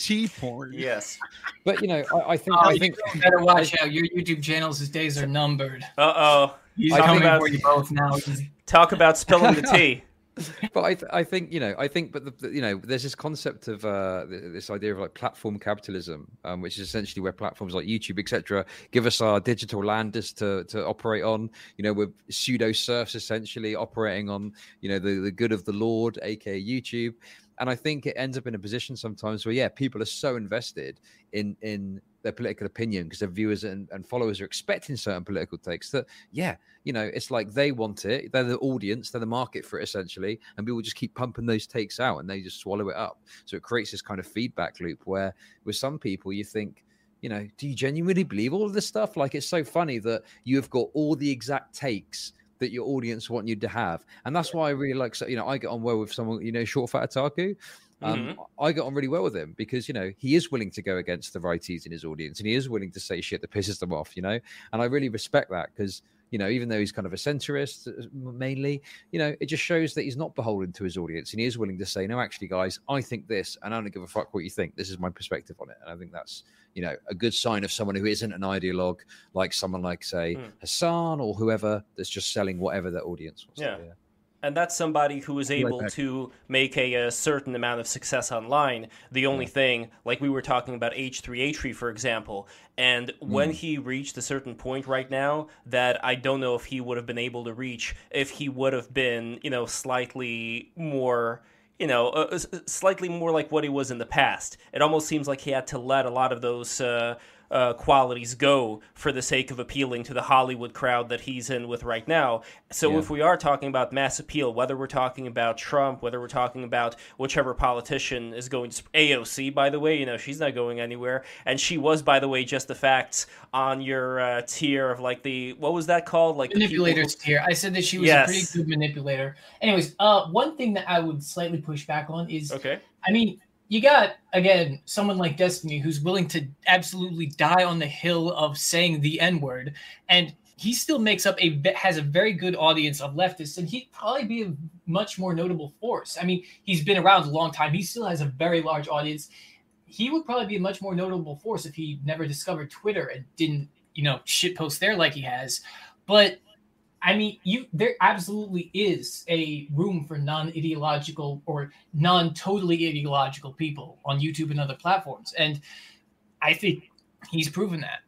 T porn. Yes, but you know, I, I think oh, I think better watch out. Your YouTube channels, his days are numbered. Uh oh. He's coming about, for you both now. Talk about spilling the tea. but I, th- I think you know, I think, but the, the, you know, there's this concept of uh, this idea of like platform capitalism, um, which is essentially where platforms like YouTube, etc., give us our digital landers to to operate on. You know, with pseudo serfs essentially operating on you know the the good of the Lord, aka YouTube. And I think it ends up in a position sometimes where yeah, people are so invested in in their political opinion because their viewers and, and, followers are expecting certain political takes that yeah you know it's like they want it. They're the audience. They're the market for it essentially. And people just keep pumping those takes out and they just swallow it up. So it creates this kind of feedback loop where with some people you think you know do you genuinely believe all of this stuff? Like it's so funny that you have got all the exact takes that your audience want you to have and that's why i really like so you know i get on well with someone you know short fat Otaku. um, mm-hmm. I get on really well with him because you know he is willing to go against the righties in his audience, and he is willing to say shit that pisses them off. You know, and I really respect that because you know, even though he's kind of a centrist uh, mainly, you know, it just shows that he's not beholden to his audience and he is willing to say, no, actually, guys, I think this and I don't give a fuck what you think. This is my perspective on it. And I think that's, you know, a good sign of someone who isn't an ideologue like someone like, say, mm. Hasan or whoever that's just selling whatever their audience wants yeah. to hear and that's somebody who is able to make a, a, certain amount of success online. The only yeah. thing, like we were talking about H3H3, for example, and mm. when he reached a certain point right now that I don't know if he would have been able to reach if he would have been, you know, slightly more you know, uh, slightly more like what he was in the past. It almost seems like he had to let a lot of those uh, uh, qualities go for the sake of appealing to the Hollywood crowd that he's in with right now. So yeah. if we are talking about mass appeal, whether we're talking about Trump, whether we're talking about whichever politician is going to AOC, by the way, you know she's not going anywhere, and she was, by the way, just the facts on your uh, tier of like the what was that called, like manipulators tier. I said that she was yes. a pretty good manipulator. Anyways, uh, one thing that I would slightly push back on is okay. I mean, you got again someone like Destiny who's willing to absolutely die on the hill of saying the N word, and he still makes up a has a very good audience of leftists, and he'd probably be a much more notable force. I mean, he's been around a long time. He still has a very large audience. he would probably be a much more notable force if he never discovered Twitter and didn't, you know, shit post there like he has. But I mean, you there absolutely is a room for non-ideological or non-totally ideological people on YouTube and other platforms, and I think he's proven that.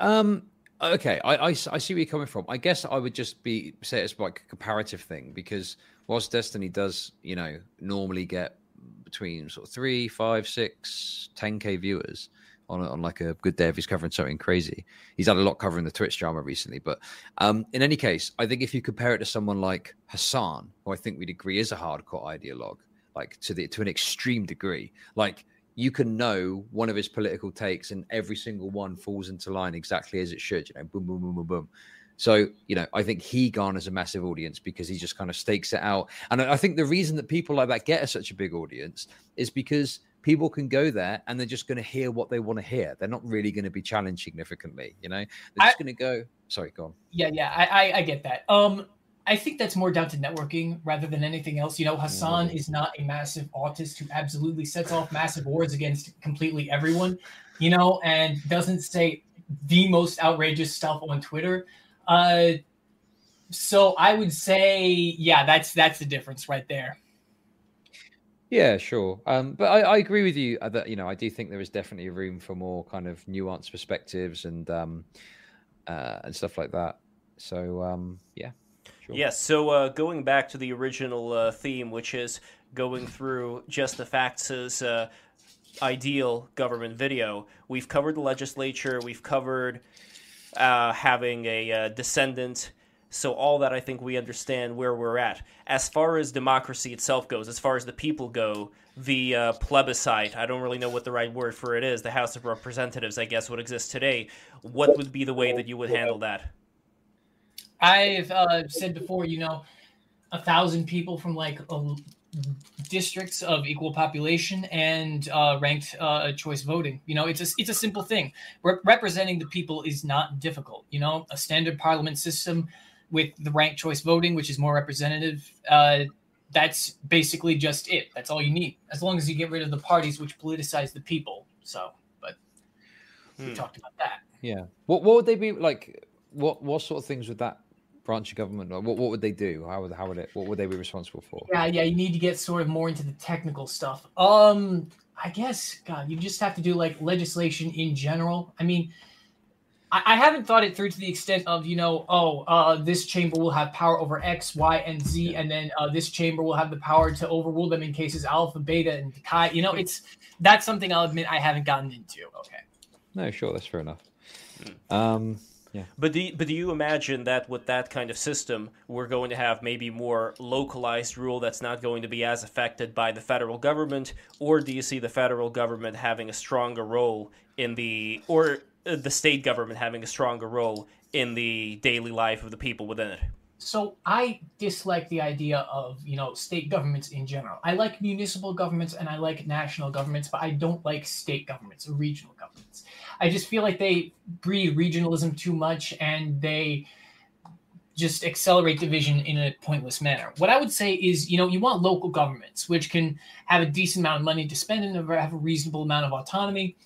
Um. Okay, I, I, I see where you're coming from. I guess I would just be say it's like a comparative thing because whilst Destiny does, you know, normally get between sort of three, five, six, 10k viewers on on like a good day if he's covering something crazy. He's had a lot covering the Twitch drama recently, but um, in any case, I think if you compare it to someone like Hasan, who I think we'd agree is a hardcore ideologue, like to the to an extreme degree, like you can know one of his political takes and every single one falls into line exactly as it should. You know, boom, boom, boom, boom, boom. So, you know, I think he garners a massive audience because he just kind of stakes it out. And I think the reason that people like that get such a big audience is because people can go there and they're just going to hear what they want to hear. They're not really going to be challenged significantly, you know. They're just going to go. Sorry, go on. Yeah, yeah, I, I, I, get that. Um, I think that's more down to networking rather than anything else. You know, Hasan mm. is not a massive autist who absolutely sets off massive wars against completely everyone, you know, and doesn't say the most outrageous stuff on Twitter. Uh, so I would say, yeah, that's that's the difference right there. Yeah, sure. Um, but I, I, agree with you uh, that you know I do think there is definitely room for more kind of nuanced perspectives and um, uh, and stuff like that. So um, yeah. Sure. Yes. So uh, going back to the original uh, theme, which is going through just the facts as uh, ideal government video, we've covered the legislature. We've covered uh, having a descendant so all that I think we understand where we're at. As far as democracy itself goes, as far as the people go, the uh, plebiscite, I don't really know what the right word for it is, the House of Representatives, I guess, would exist today. What would be the way that you would handle that? I've uh, said before, you know, a thousand people from like districts of equal population and uh, ranked uh, choice voting. You know, it's a it's a simple thing. Re- representing the people is not difficult. You know, a standard parliament system with the ranked choice voting, which is more representative. Uh, that's basically just it. That's all you need, as long as you get rid of the parties which politicize the people. So, but hmm. we talked about that. Yeah. What what would they be like? What what sort of things would that branch of government? What what would they do? How would how would it? What would they be responsible for? Yeah, yeah. You need to get sort of more into the technical stuff. Um, I guess God, you just have to do like legislation in general. I mean, I, haven't thought it through to the extent of you know oh uh, this chamber will have power over X, Y, and Z, and then uh, this chamber will have the power to overrule them in cases alpha, beta, and chi. You know, it's that's something I'll admit I haven't gotten into. Okay. No, sure, that's fair enough. Um, yeah. But do you, but do you imagine that with that kind of system, we're going to have maybe more localized rule that's not going to be as affected by the federal government, or do you see the federal government having a stronger role in the or the state government having a stronger role in the daily life of the people within it. So I dislike the idea of, you know, state governments in general. I like municipal governments and I like national governments, but I don't like state governments or regional governments. I just feel like they breed regionalism too much and they just accelerate division in a pointless manner. What I would say is, you know, you want local governments which can have a decent amount of money to spend and have a reasonable amount of autonomy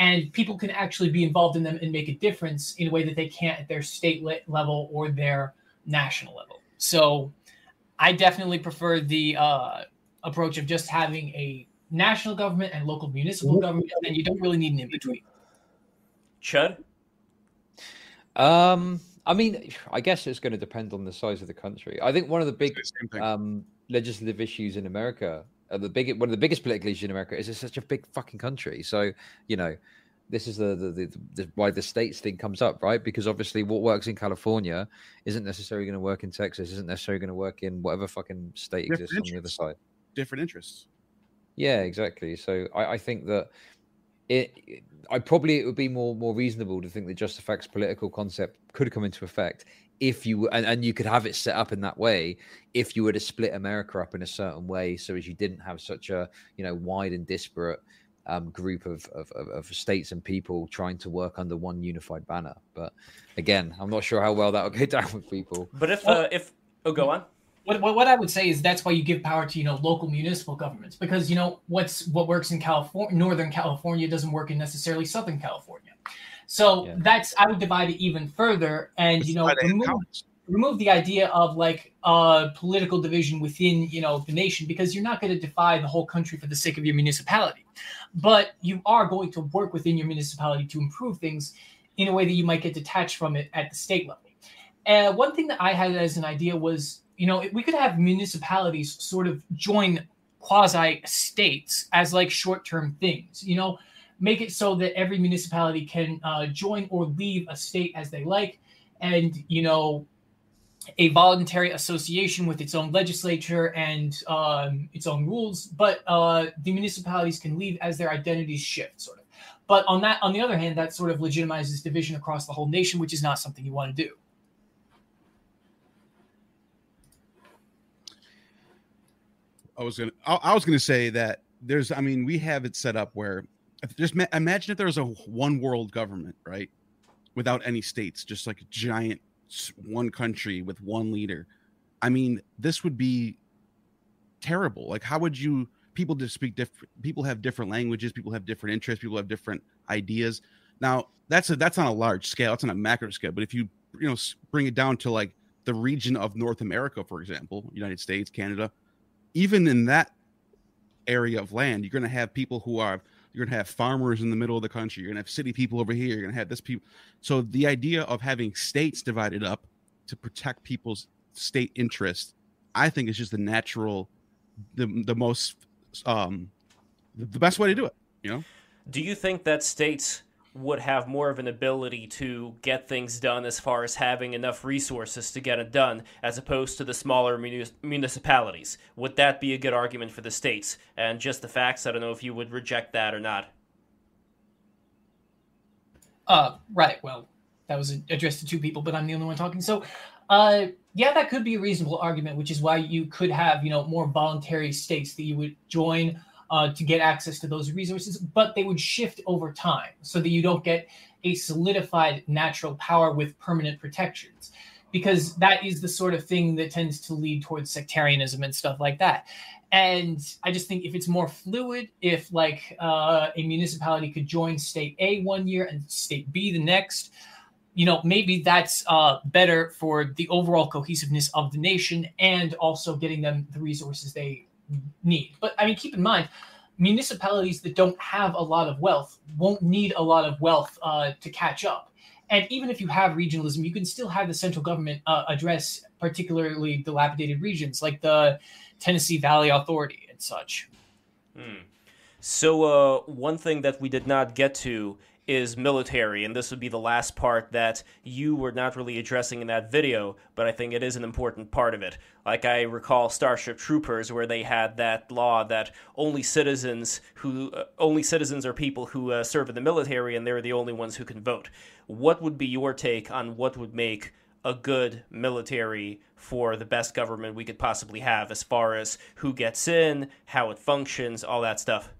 and people can actually be involved in them and make a difference in a way that they can't at their state level or their national level. So I definitely prefer the uh, approach of just having a national government and local municipal government, and you don't really need an in between. Chud? Um, I mean, I guess it's going to depend on the size of the country. I think one of the big um, legislative issues in America Uh, the big one of the biggest political issues in America is it's such a big fucking country. So you know, this is the, the, the, the, why the states thing comes up, right? Because obviously, what works in California isn't necessarily going to work in Texas, isn't necessarily going to work in whatever fucking state Different exists interests. on the other side. Different interests. Yeah, exactly. So I, I think that it, it, I probably it would be more more reasonable to think that just effects political concept could come into effect if you and, and you could have it set up in that way if you were to split America up in a certain way, so as you didn't have such a you know wide and disparate um, group of, of, of, states and people trying to work under one unified banner. But again, I'm not sure how well that would go down with people. But if uh, if oh, go on. what, what, what I would say is that's why you give power to you know local municipal governments because you know what's what works in California, Northern California doesn't work in necessarily Southern California. So yeah. that's I would divide it even further, and you know remove, remove the idea of like uh, political division within you know the nation because you're not going to defy the whole country for the sake of your municipality, but you are going to work within your municipality to improve things in a way that you might get detached from it at the state level. And one thing that I had as an idea was you know, we could have municipalities sort of join quasi states as like short term things, you know, make it so that every municipality can uh, join or leave a state as they like. And, you know, a voluntary association with its own legislature and um, its own rules, but uh, the municipalities can leave as their identities shift, sort of. But on that, on the other hand, that sort of legitimizes division across the whole nation, which is not something you want to do. I was gonna I, I was gonna say that there's I mean we have it set up where just imagine if there was a one world government right? Without any states just like a giant one country with one leader. I mean this would be terrible. Like how would you people just speak different people have different languages people have different interests people have different ideas. Now that's a that's on a large scale it's on a macro scale but if you you know bring it down to like the region of north america for example united states canada even in that area of land, you're going to have people who are you're to have farmers in the middle of the country. You're to have city people over here. You're to have this people. So the idea of having states divided up to protect people's state interest, I think is just the natural, the the most, um, the best way to do it. You know. Do you think that states would have more of an ability to get things done as far as having enough resources to get it done as opposed to the smaller municipalities. Would that be a good argument for the states? And just the facts, I don't know if you would reject that or not. Uh, right. Well, that was addressed to two people, but I'm the only one talking. So, uh, yeah, that could be a reasonable argument, which is why you could have, you know, more voluntary states that you would join uh, to get access to those resources, but they would shift over time so that you don't get a solidified natural power with permanent protections. Because that is the sort of thing that tends to lead towards sectarianism and stuff like that. And I just think if it's more fluid, if like uh, a municipality could join state A one year and state B the next, you know, maybe that's uh, better for the overall cohesiveness of the nation and also getting them the resources they need. But I mean, keep in mind, municipalities that don't have a lot of wealth won't need a lot of wealth uh, to catch up. And even if you have regionalism, you can still have the central government uh, address particularly dilapidated regions like the Tennessee Valley Authority and such. Hmm. So, uh, one thing that we did not get to is military, and this would be the last part that you were not really addressing in that video, but I think it is an important part of it. Like I recall Starship Troopers, where they had that law that only citizens who uh, only citizens are people who uh, serve in the military, and they're the only ones who can vote. What would be your take on what would make a good military for the best government we could possibly have, as far as who gets in, how it functions, all that stuff?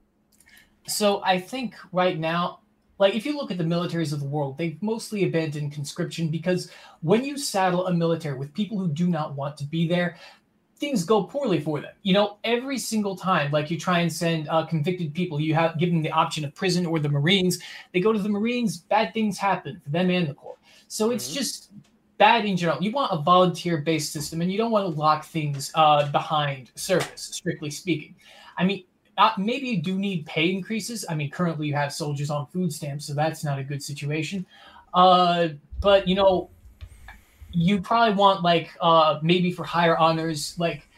So I think right now like if you look at the militaries of the world, they've mostly abandoned conscription because when you saddle a military with people who do not want to be there, things go poorly for them. You know, every single time, like you try and send uh, convicted people, you have give them the option of prison or the Marines. They go to the Marines, bad things happen for them and the Corps. So it's mm-hmm. just bad in general. You want a volunteer-based system, and you don't want to lock things uh, behind service, strictly speaking. I mean, uh, maybe you do need pay increases. I mean, currently you have soldiers on food stamps, so that's not a good situation. Uh, but you know, you probably want like uh, maybe for higher honors, like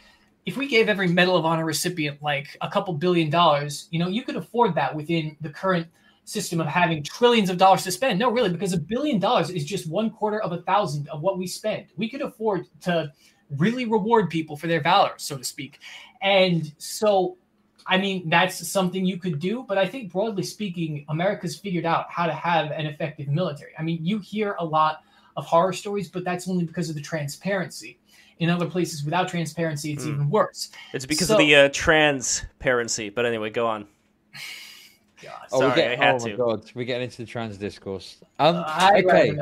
if we gave every Medal of Honor recipient like a couple billion dollars, you know, you could afford that within the current system of having trillions of dollars to spend. No, really, because a billion dollars is just one quarter of a thousand of what we spend. We could afford to really reward people for their valor, so to speak. And so I mean, that's something you could do, but I think broadly speaking, America's figured out how to have an effective military. I mean, you hear a lot of horror stories, but that's only because of the transparency. In other places without transparency, it's mm. even worse. It's because so, of the uh, transparency. But anyway, go on. God. Oh, Sorry, we're getting, I had oh my to. god, we're getting into the trans discourse. Um, Uh, okay.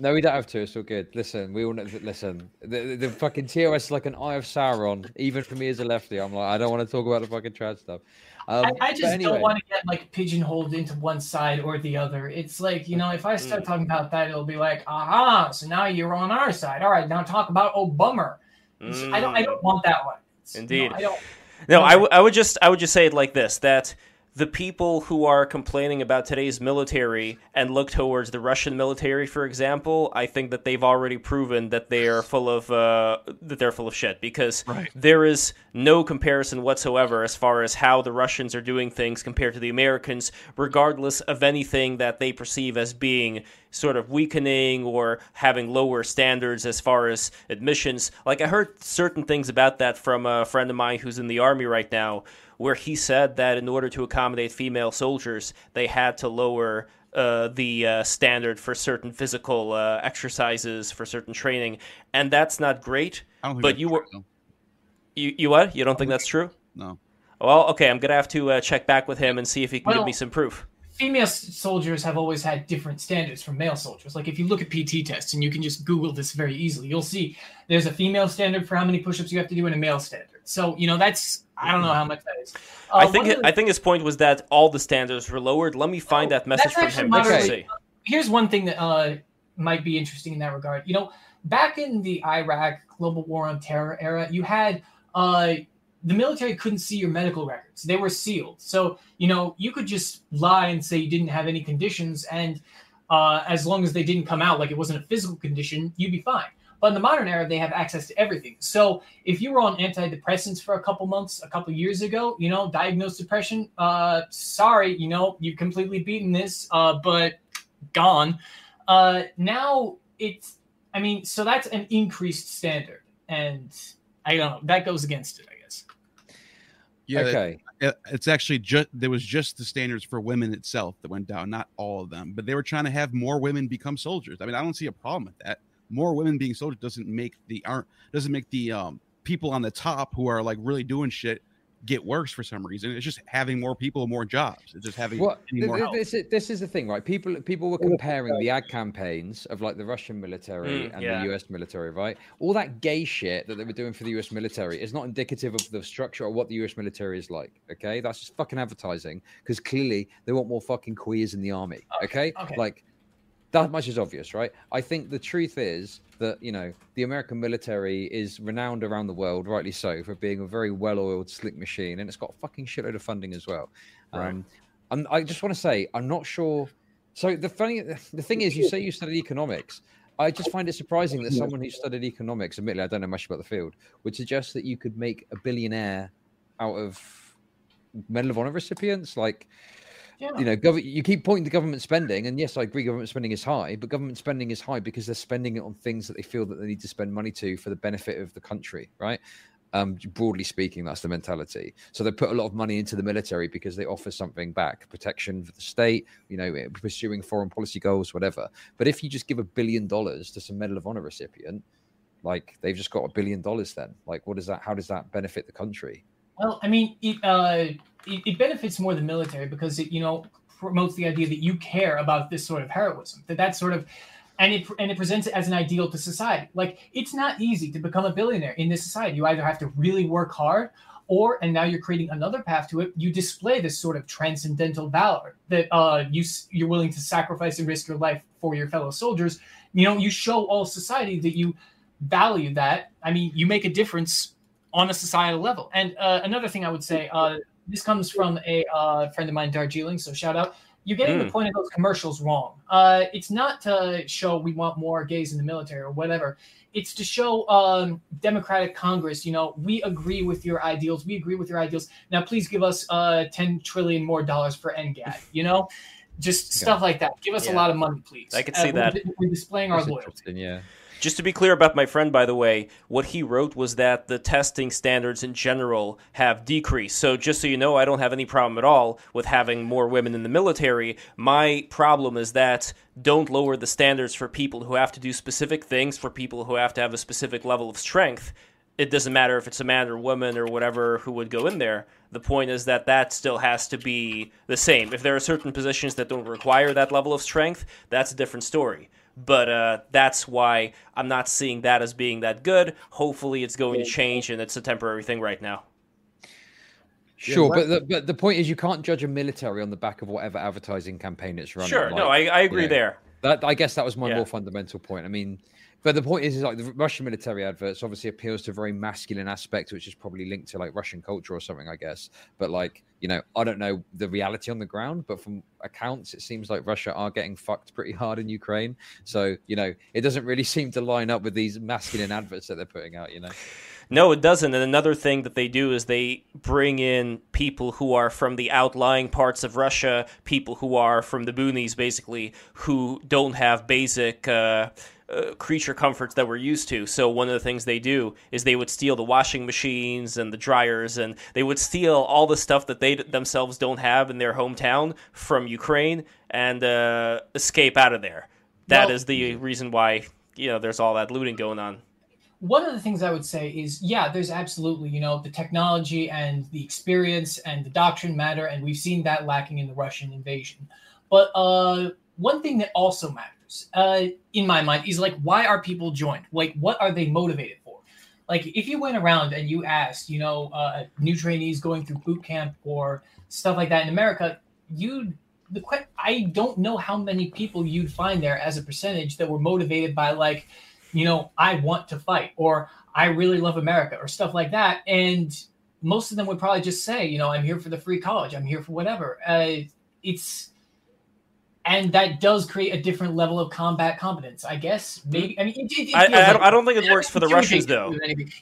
No, we don't have to. It's all good. Listen, we all know. Listen, the, the, the fucking TOS is like an eye of Sauron. Even for me as a lefty, I'm like, I don't want to talk about the fucking trans stuff. Um, I, I just anyway, don't want to get like pigeonholed into one side or the other. It's like you know, if I start Mm. talking about that, it'll be like, aha, so now you're on our side. All right, now talk about oh bummer. It's- I don't, I Mm. don't want that one. Indeed. no, I don't. No, No. I, w- I would just I would just say it like this: that the people who are complaining about today's military and look towards the Russian military, for example, I think that they've already proven that they are full of uh, that they're full of shit because Right. there is no comparison whatsoever as far as how the Russians are doing things compared to the Americans, regardless of anything that they perceive as being sort of weakening or having lower standards as far as admissions. Like I heard certain things about that from a friend of mine who's in the army right now, where he said that in order to accommodate female soldiers, they had to lower uh, the uh, standard for certain physical uh, exercises for certain training, and that's not great. I don't think But you were- though. You you what? You don't think that's true? No. Well, okay, I'm gonna have to uh, check back with him and see if he can give me some proof. Female soldiers have always had different standards from male soldiers. Like if you look at PT tests, and you can just Google this very easily, you'll see there's a female standard for how many push-ups you have to do and a male standard. So you know that's I don't know how much that is. Uh, I think the- I think his point was that all the standards were lowered. Let me find Oh, that message from him. Moderately- here's one thing that uh, might be interesting in that regard. You know, back in the Iraq global war on terror era, you had uh, the military couldn't see your medical records; they were sealed. So you know, you could just lie and say you didn't have any conditions, and uh, as long as they didn't come out like it wasn't a physical condition, you'd be fine. But in the modern era, they have access to everything. So if you were on antidepressants for a couple months, a couple years ago, you know, diagnosed depression, uh, sorry, you know, you've completely beaten this, uh, but gone. Uh, now it's, I mean, so that's an increased standard, and I don't know that goes against it, I guess. Yeah. okay. it- it's actually just there was just the standards for women itself that went down, not all of them. But they were trying to have more women become soldiers. I mean, I don't see a problem with that. More women being soldiers doesn't make the aren't doesn't make the um people on the top who are like really doing shit get worse for some reason. It's just having more people, more jobs. It's just having What any more this is this is the thing, right? People people were comparing the ad campaigns of like the Russian military Mm, and yeah. the US military, right? All that gay shit that they were doing for the US military is not indicative of the structure or what the US military is like. Okay, that's just fucking advertising because clearly they want more fucking queers in the army. Okay, okay. like that much is obvious, right? I think the truth is that you know the American military is renowned around the world, rightly so, for being a very well-oiled, slick machine, and it's got a fucking shitload of funding as well. Right. Um, I'm, I just want to say, I'm not sure. So the funny, the thing is, you say you studied economics. I just find it surprising that someone who studied economics, admittedly, I don't know much about the field, would suggest that you could make a billionaire out of Medal of Honor recipients. Like, Yeah. you know, gov- you keep pointing to government spending, and yes, I agree, government spending is high, but government spending is high because they're spending it on things that they feel that they need to spend money to for the benefit of the country, right? Um, broadly speaking, that's the mentality. So they put a lot of money into the military because they offer something back, protection for the state, you know, eh, pursuing foreign policy goals, whatever. But if you just give a billion dollars to some Medal of Honor recipient, like they've just got a billion dollars, then like, what does that? How does that benefit the country? Well, I mean, it, uh, it, it benefits more the military because it, you know, promotes the idea that you care about this sort of heroism, that that sort of, and it and it presents it as an ideal to society. Like it's not easy to become a billionaire in this society. You either have to really work hard, or and now you're creating another path to it. You display this sort of transcendental valor that uh, you you're willing to sacrifice and risk your life for your fellow soldiers. You know, you show all society that you value that. I mean, you make a difference on a societal level. And uh, another thing I would say, uh, this comes from a uh, friend of mine, Darjeeling. So shout out. You're getting the Mm. point of those commercials wrong. Uh, it's not to show we want more gays in the military or whatever. It's to show um, Democratic Congress, you know, we agree with your ideals. We agree with your ideals. Now, please give us uh, 10 trillion more dollars for NGAD, you know? Just stuff like that. Give us a lot of money, please. I could Uh, see that. We're displaying our loyalty. yeah. Just to be clear about my friend, by the way, what he wrote was that the testing standards in general have decreased. So, just so you know, I don't have any problem at all with having more women in the military. My problem is that don't lower the standards for people who have to do specific things, for people who have to have a specific level of strength. it doesn't matter if it's a man or woman or whatever who would go in there. The point is that that still has to be the same. If there are certain positions that don't require that level of strength, that's a different story. But uh, that's why I'm not seeing that as being that good. Hopefully, it's going to change, and it's a temporary thing right now. Sure, but the, but the point is, you can't judge a military on the back of whatever advertising campaign it's running. Sure, like, no, I, I agree you know, there. That I guess that was my yeah. more fundamental point. I mean, but the point is, is like the Russian military adverts obviously appeals to a very masculine aspect, which is probably linked to like Russian culture or something, I guess. But like, you know, I don't know the reality on the ground, but from accounts, it seems like Russia are getting fucked pretty hard in Ukraine. So, you know, it doesn't really seem to line up with these masculine adverts that they're putting out, you know. No, it doesn't. And another thing that they do is they bring in people who are from the outlying parts of Russia, people who are from the boonies, basically, who don't have basic. Uh, uh, creature comforts that we're used to. So one of the things they do is they would steal the washing machines and the dryers, and they would steal all the stuff that they themselves don't have in their hometown from Ukraine and uh, escape out of there. That well, is the reason why you know there's all that looting going on. One of the things I would say is, yeah, there's absolutely, you know, the technology and the experience and the doctrine matter, and we've seen that lacking in the Russian invasion. But uh, one thing that also matters uh, in my mind is like, why are people joined? Like, what are they motivated for? Like, if you went around and you asked, you know, uh, new trainees going through boot camp or stuff like that in America, you the que- I don't know how many people you'd find there as a percentage that were motivated by like, you know, I want to fight or I really love America or stuff like that. And most of them would probably just say, you know, I'm here for the free college. I'm here for whatever. Uh, it's and that does create a different level of combat competence. I guess mm-hmm. maybe. I mean, it, it, it I, I, like, I, don't think it works for the Russians though.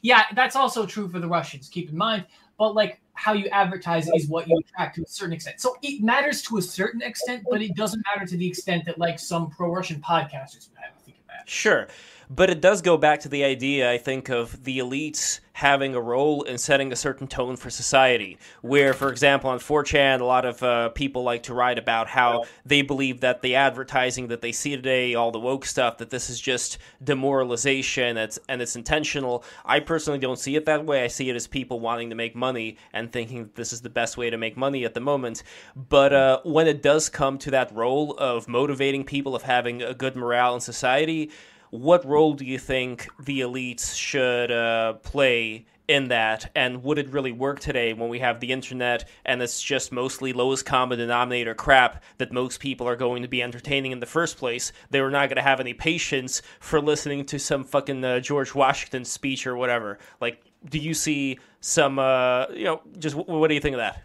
Yeah, that's also true for the Russians. Keep in mind, but like how you advertise is what you attract to a certain extent. So it matters to a certain extent, but it doesn't matter to the extent that like some pro-Russian podcasters would have. Think about. Sure, but it does go back to the idea, I think, of the elites having a role in setting a certain tone for society. Where, for example, on 4chan, a lot of uh, people like to write about how they believe that the advertising that they see today, all the woke stuff, that this is just demoralization it's, and it's intentional. I personally don't see it that way. I see it as people wanting to make money and thinking that this is the best way to make money at the moment. But uh, when it does come to that role of motivating people, of having a good morale in society, what role do you think the elites should uh, play in that? And would it really work today when we have the internet and it's just mostly lowest common denominator crap that most people are going to be entertaining in the first place? They were not going to have any patience for listening to some fucking uh, George Washington speech or whatever. Like, do you see some, uh, you know, just what do you think of that?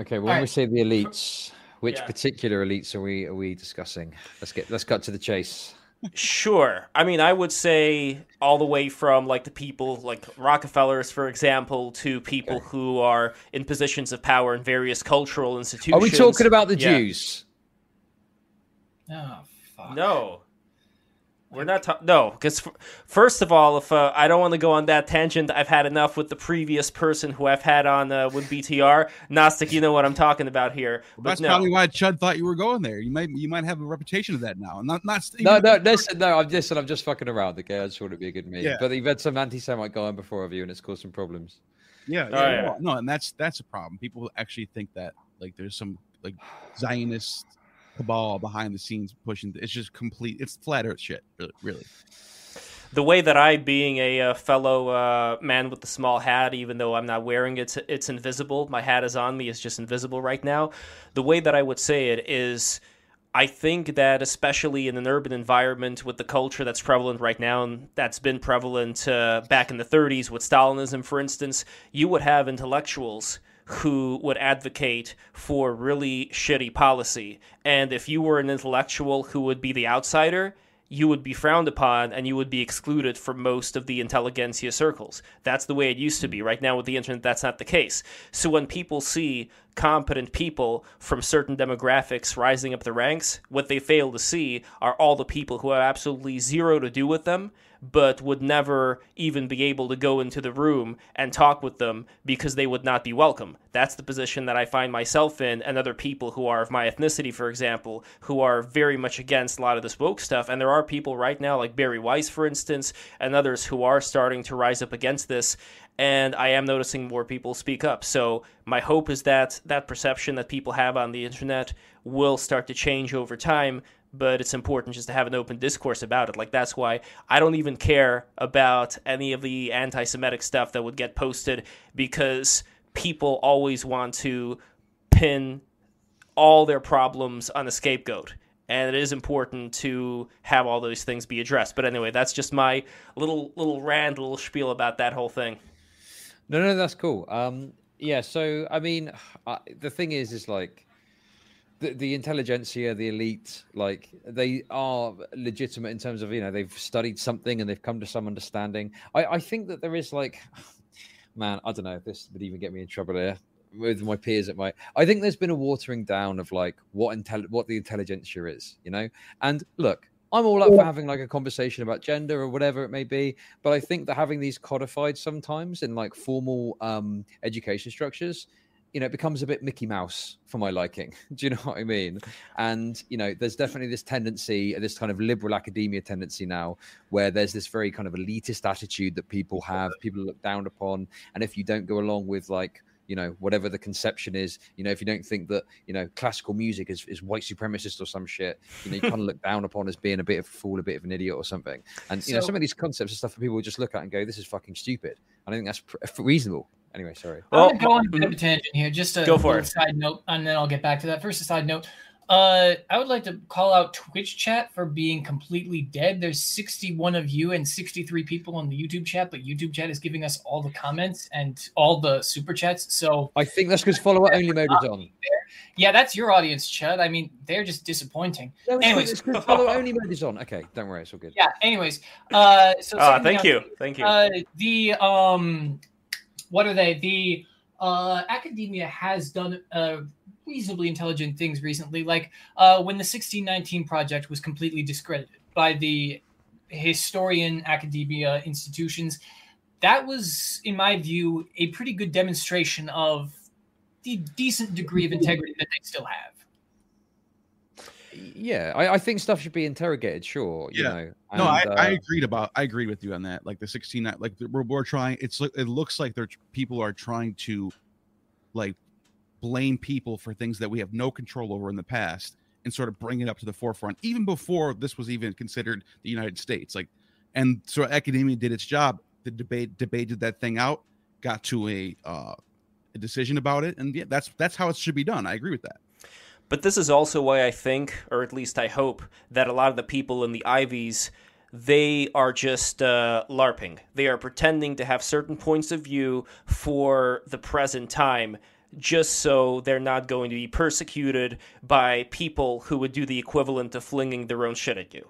Okay, when right. we say the elites, which yeah. particular elites are we are we discussing? Let's get let's cut to the chase sure. I mean, I would say all the way from like the people like Rockefellers, for example, to people okay. who are in positions of power in various cultural institutions. Are we talking about the yeah. Jews? Oh, fuck. No. We're not talking. No, because f- first of all, if uh, I don't want to go on that tangent, I've had enough with the previous person who I've had on uh, with BTR. Gnostic, you know what I'm talking about here. Well, that's no. probably why Chud thought you were going there. You might you might have a reputation of that now. Not not. No, no, listen, no. I'm just I'm just fucking around. Okay, I just want to be a good meme. Yeah. But you've had some anti-Semite go on before of you, and it's caused some problems. Yeah, yeah, oh, yeah. No, and that's that's a problem. People actually think that like there's some like Zionist cabal behind the scenes pushing. It's just complete. It's flat Earth shit, really. The way that I, being a, uh, fellow uh, man with the small hat, even though I'm not wearing it, it's invisible. My hat is on me; it's just invisible right now. The way that I would say it is. I think that especially in an urban environment with the culture that's prevalent right now and that's been prevalent uh, back in the 30s with Stalinism, for instance, you would have intellectuals who would advocate for really shitty policy. And if you were an intellectual who would be the outsider, you would be frowned upon and you would be excluded from most of the intelligentsia circles. That's the way it used to be. Right now, with the internet, that's not the case. So when people see competent people from certain demographics rising up the ranks, what they fail to see are all the people who have absolutely zero to do with them but would never even be able to go into the room and talk with them because they would not be welcome. That's the position that I find myself in, and other people who are of my ethnicity, for example, who are very much against a lot of this woke stuff. And there are people right now, like Bari Weiss, for instance, and others who are starting to rise up against this and I am noticing more people speak up. So my hope is that that perception that people have on the internet will start to change over time. But it's important just to have an open discourse about it. Like that's why I don't even care about any of the anti-Semitic stuff that would get posted because people always want to pin all their problems on a scapegoat and it is important to have all those things be addressed. But anyway, that's just my little little rant, little spiel about that whole thing. No, no, that's cool. Um, yeah. So, I mean, uh, the thing is, is like the, the intelligentsia, the elite, like they are legitimate in terms of you know they've studied something and they've come to some understanding. I, I think that there is like, man, I don't know if this would even get me in trouble here with my peers at my I think there's been a watering down of like what intel what the intelligentsia is, you know? And look, I'm all up for having like a conversation about gender or whatever it may be, but I think that having these codified sometimes in like formal um, education structures, you know, it becomes a bit Mickey Mouse for my liking. Do you know what I mean? And you know, there's definitely this tendency, this kind of liberal academia tendency now, where there's this very kind of elitist attitude that people have, people look down upon, and if you don't go along with like you know whatever the conception is you know if you don't think that you know classical music is, is white supremacist or some shit you know you kind of look down upon as being a bit of a fool a bit of an idiot or something and you so, know some of these concepts and stuff that people just look at and go this is fucking stupid i don't think that's pr- reasonable anyway sorry well, i'm going to go on a bit of a tangent here just a go for it. side note and then i'll get back to that first a side note uh, I would like to call out Twitch chat for being completely dead. There's 61 of you and 63 people on the YouTube chat, but YouTube chat is giving us all the comments and all the super chats. So I think that's because follower only mode is on. Yeah, that's your audience, Chud. I mean, they're just disappointing. No, anyways, follow only mode is on. Okay, don't worry, it's all good. Yeah. Anyways, uh, so uh, thank you, thank you. Uh, the um, what are they? The uh, academia has done uh reasonably intelligent things recently, like uh, when the 1619 project was completely discredited by the historian academia institutions. That was, in my view, a pretty good demonstration of the decent degree of integrity that they still have. Yeah, I, I think stuff should be interrogated. Sure, yeah. you know. And, no, I, uh, I agreed about. I agree with you on that. Like the 16, like we're, we're trying. It's it looks like they're people are trying to, like, blame people for things that we have no control over in the past and sort of bring it up to the forefront, even before this was even considered the United States. Like, and so academia did its job. The debate debated that thing out, got to a uh, a decision about it, and yeah, that's that's how it should be done. I agree with that. But this is also why I think, or at least I hope, that a lot of the people in the Ivies they are just uh, LARPing. They are pretending to have certain points of view for the present time just so they're not going to be persecuted by people who would do the equivalent of flinging their own shit at you.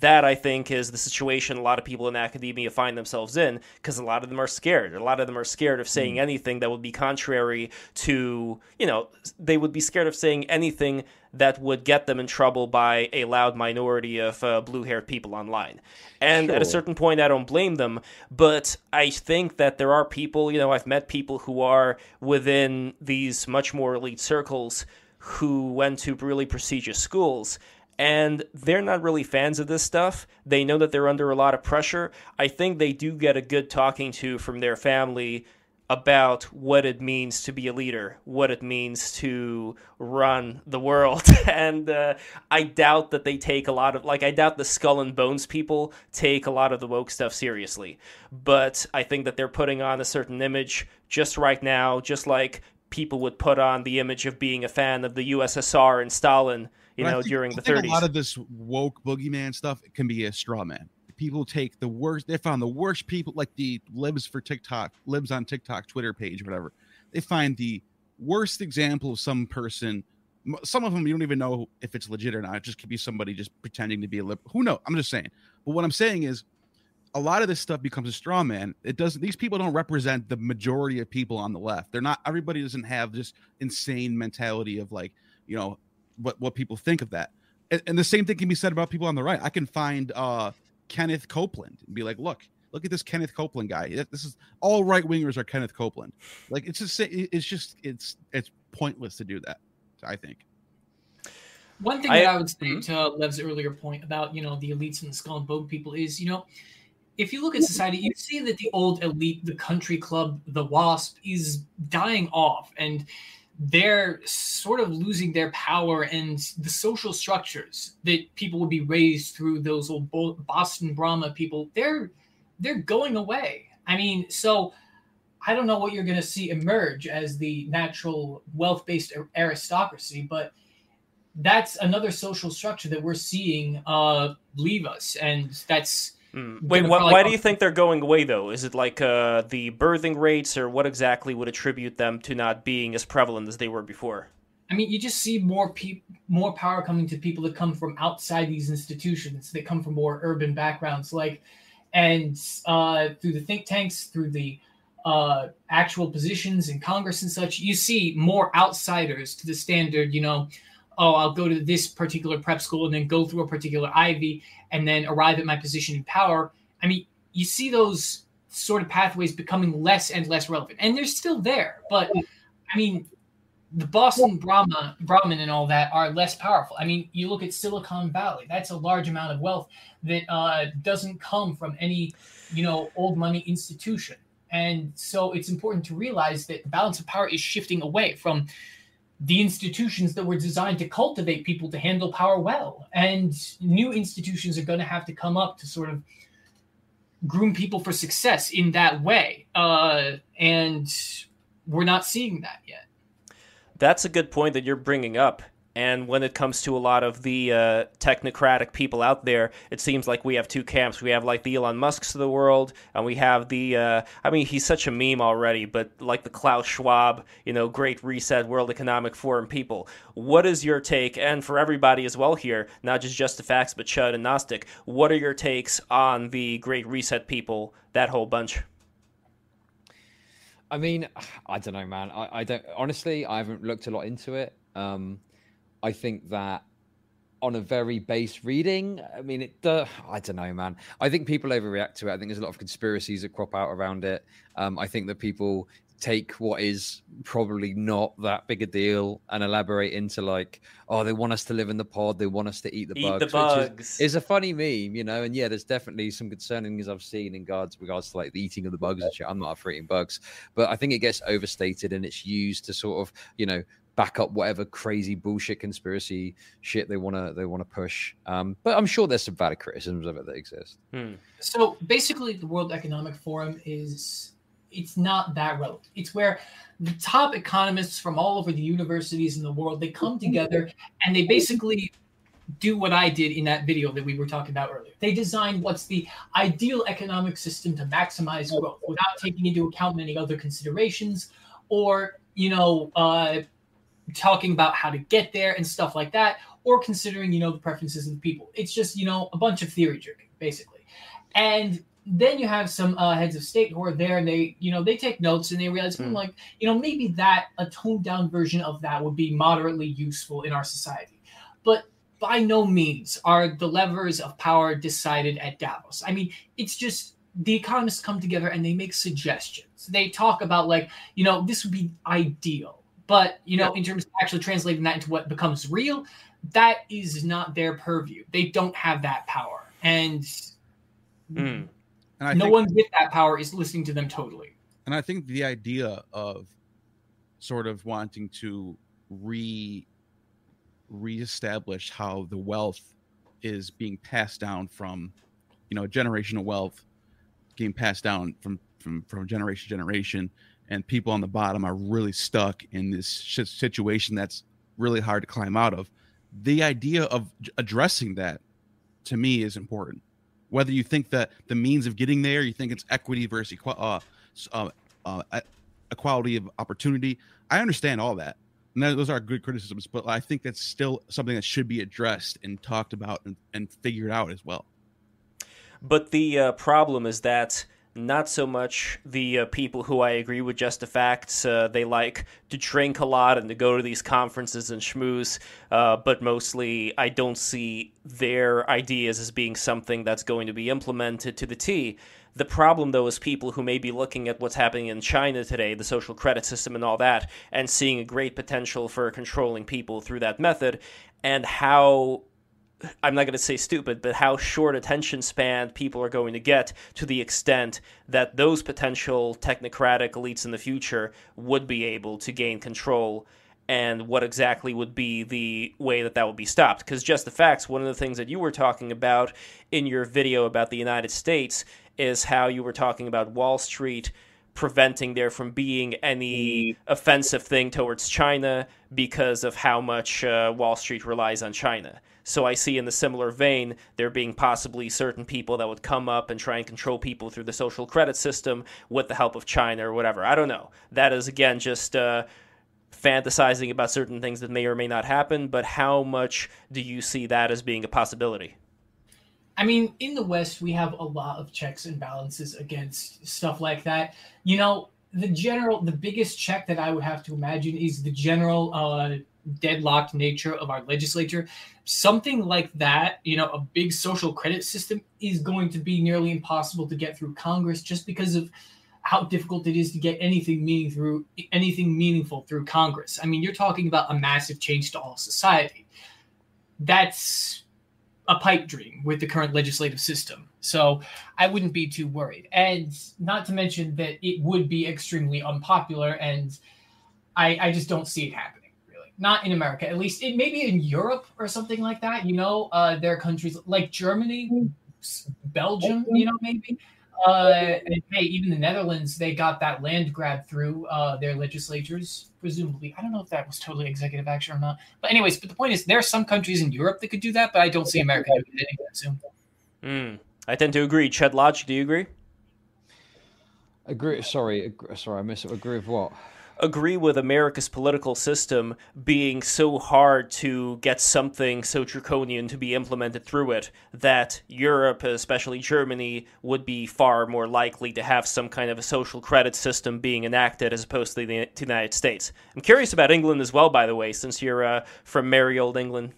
That, I think, is the situation a lot of people in academia find themselves in because a lot of them are scared. A lot of them are scared of saying mm. anything that would be contrary to, you know, they would be scared of saying anything that would get them in trouble by a loud minority of uh, blue haired people online. And sure. at a certain point, I don't blame them, but I think that there are people, you know, I've met people who are within these much more elite circles who went to really prestigious schools and they're not really fans of this stuff. They know that they're under a lot of pressure. I think they do get a good talking to from their family about what it means to be a leader, what it means to run the world. and uh, I doubt that they take a lot of, like, I doubt the skull and bones people take a lot of the woke stuff seriously. But I think that they're putting on a certain image just right now, just like people would put on the image of being a fan of the USSR and Stalin, you but know, think, during the 30s. A lot of this woke boogeyman stuff can be a straw man people take the worst. They found the worst people, like the libs for TikTok, libs on TikTok, Twitter page, whatever. They find the worst example of some person. Some of them you don't even know if it's legit or not. It just could be somebody just pretending to be a lib. Who knows? I'm just saying. But what I'm saying is, a lot of this stuff becomes a straw man. It doesn't. These people don't represent the majority of people on the left. They're not. Everybody doesn't have this insane mentality of like, you know, what what people think of that. And, and the same thing can be said about people on the right. I can find uh Kenneth Copeland and be like, look, look at this Kenneth Copeland guy. This is all right wingers are Kenneth Copeland. Like it's just it's just it's it's pointless to do that. I think. One thing I, that I would say mm-hmm. to Lev's earlier point about you know the elites and the skull and bone people is you know if you look at society, you see that the old elite, the country club, the WASP is dying off, and they're sort of losing their power and the social structures that people would be raised through those old Boston Brahma people. They're they're going away. I mean, so I don't know what you're going to see emerge as the natural wealth-based aristocracy, but that's another social structure that we're seeing uh, leave us, and that's. Mm. Wait, wh- why do you think they're going away though? Is it like uh, the birthing rates, or what exactly would attribute them to not being as prevalent as they were before? I mean, you just see more people, more power coming to people that come from outside these institutions. That come from more urban backgrounds, like, and uh, through the think tanks, through the uh, actual positions in Congress and such, you see more outsiders to the standard. You know, oh, I'll go to this particular prep school and then go through a particular Ivy and then arrive at my position in power. I mean, you see those sort of pathways becoming less and less relevant, and they're still there. But I mean, the Boston Brahma, Brahmin and all that are less powerful. I mean, you look at Silicon Valley; that's a large amount of wealth that uh, doesn't come from any, you know, old money institution. And so it's important to realize that the balance of power is shifting away from the institutions that were designed to cultivate people to handle power well. And new institutions are going to have to come up to sort of groom people for success in that way. Uh, and we're not seeing that yet. That's a good point that you're bringing up. And when it comes to a lot of the uh, technocratic people out there, it seems like we have two camps. We have like the Elon Musks of the world, and we have the, uh, I mean, he's such a meme already, but like the Klaus Schwab, you know, Great Reset, World Economic Forum people. What is your take? And for everybody as well here, not just Just the Facts, but Chud and Gnostic, what are your takes on the Great Reset people, that whole bunch? I mean, I don't know, man. I, I don't honestly. I haven't looked a lot into it. Um, I think that on a very base reading, I mean, it. Uh, I don't know, man. I think people overreact to it. I think there's a lot of conspiracies that crop out around it. Um, I think that people take what is probably not that big a deal and elaborate into like, oh, they want us to live in the pod, they want us to eat the eat bugs. The bugs. Is, is, a funny meme, you know. And yeah, there's definitely some concerning things I've seen in regards regards to like the eating of the bugs and shit. I'm not for eating bugs, but I think it gets overstated and it's used to sort of, you know, back up whatever crazy bullshit conspiracy shit they want to they want to push. Um, but I'm sure there's some valid criticisms of it that exist. Hmm. So basically, the World Economic Forum is it's not that relevant. It's where the top economists from all over the universities in the world they come together and they basically do what I did in that video that we were talking about earlier. They design what's the ideal economic system to maximize growth without taking into account many other considerations or you know uh, talking about how to get there and stuff like that, or considering, you know, the preferences of the people. It's just, you know, a bunch of theory jerking, basically. And then you have some uh, heads of state who are there and they, you know, they take notes and they realize, mm. like, you know, maybe that, a toned down version of that would be moderately useful in our society. But by no means are the levers of power decided at Davos. I mean, it's just the economists come together and they make suggestions. They talk about, like, you know, this would be ideal but you know, in terms of actually translating that into what becomes real, that is not their purview. They don't have that power, and, mm. and no think, one with that power is listening to them totally. And I think the idea of sort of wanting to re reestablish how the wealth is being passed down from you know generational wealth being passed down from from from generation to generation and people on the bottom are really stuck in this situation that's really hard to climb out of. The idea of addressing that to me is important. Whether you think that the means of getting there, you think it's equity versus uh, uh, uh, equality of opportunity. I understand all that. And those are good criticisms, but I think that's still something that should be addressed and talked about and, and figured out as well. But the uh, problem is that not so much the uh, people who I agree with just the facts. Uh, they like to drink a lot and to go to these conferences and schmooze, uh, but mostly I don't see their ideas as being something that's going to be implemented to the T. The problem, though, is people who may be looking at what's happening in China today, the social credit system and all that, and seeing a great potential for controlling people through that method, and how I'm not going to say stupid, but how short attention span people are going to get to the extent that those potential technocratic elites in the future would be able to gain control and what exactly would be the way that that would be stopped. Because just the facts, one of the things that you were talking about in your video about the United States is how you were talking about Wall Street preventing there from being any mm. offensive thing towards China because of how much uh, Wall Street relies on China. So I see in the similar vein there being possibly certain people that would come up and try and control people through the social credit system with the help of China or whatever. I don't know. That is again just uh, fantasizing about certain things that may or may not happen. But how much do you see that as being a possibility? I mean, in the West, we have a lot of checks and balances against stuff like that. You know, the general, the biggest check that I would have to imagine is the general uh, deadlocked nature of our legislature, something like that, you know, a big social credit system is going to be nearly impossible to get through Congress just because of how difficult it is to get anything meaning through anything meaningful through Congress. I mean, you're talking about a massive change to all society. That's a pipe dream with the current legislative system. So I wouldn't be too worried. And not to mention that it would be extremely unpopular and I, I just don't see it happen not in America, at least it maybe in Europe or something like that. You know, uh, there are countries like Germany, Belgium, you know, maybe. Uh, and hey, even the Netherlands, they got that land grab through uh, their legislatures, presumably. I don't know if that was totally executive action or not. But anyways, but the point is, there are some countries in Europe that could do that, but I don't see America doing it anytime soon. Mm, I tend to agree. Chud Logic, do you agree? Agree. Sorry, sorry, I missed it. Agree with what? Agree with America's political system being so hard to get something so draconian to be implemented through it that Europe, especially Germany, would be far more likely to have some kind of a social credit system being enacted as opposed to the, to the United States. I'm curious about England as well, by the way, since you're uh, from merry old England.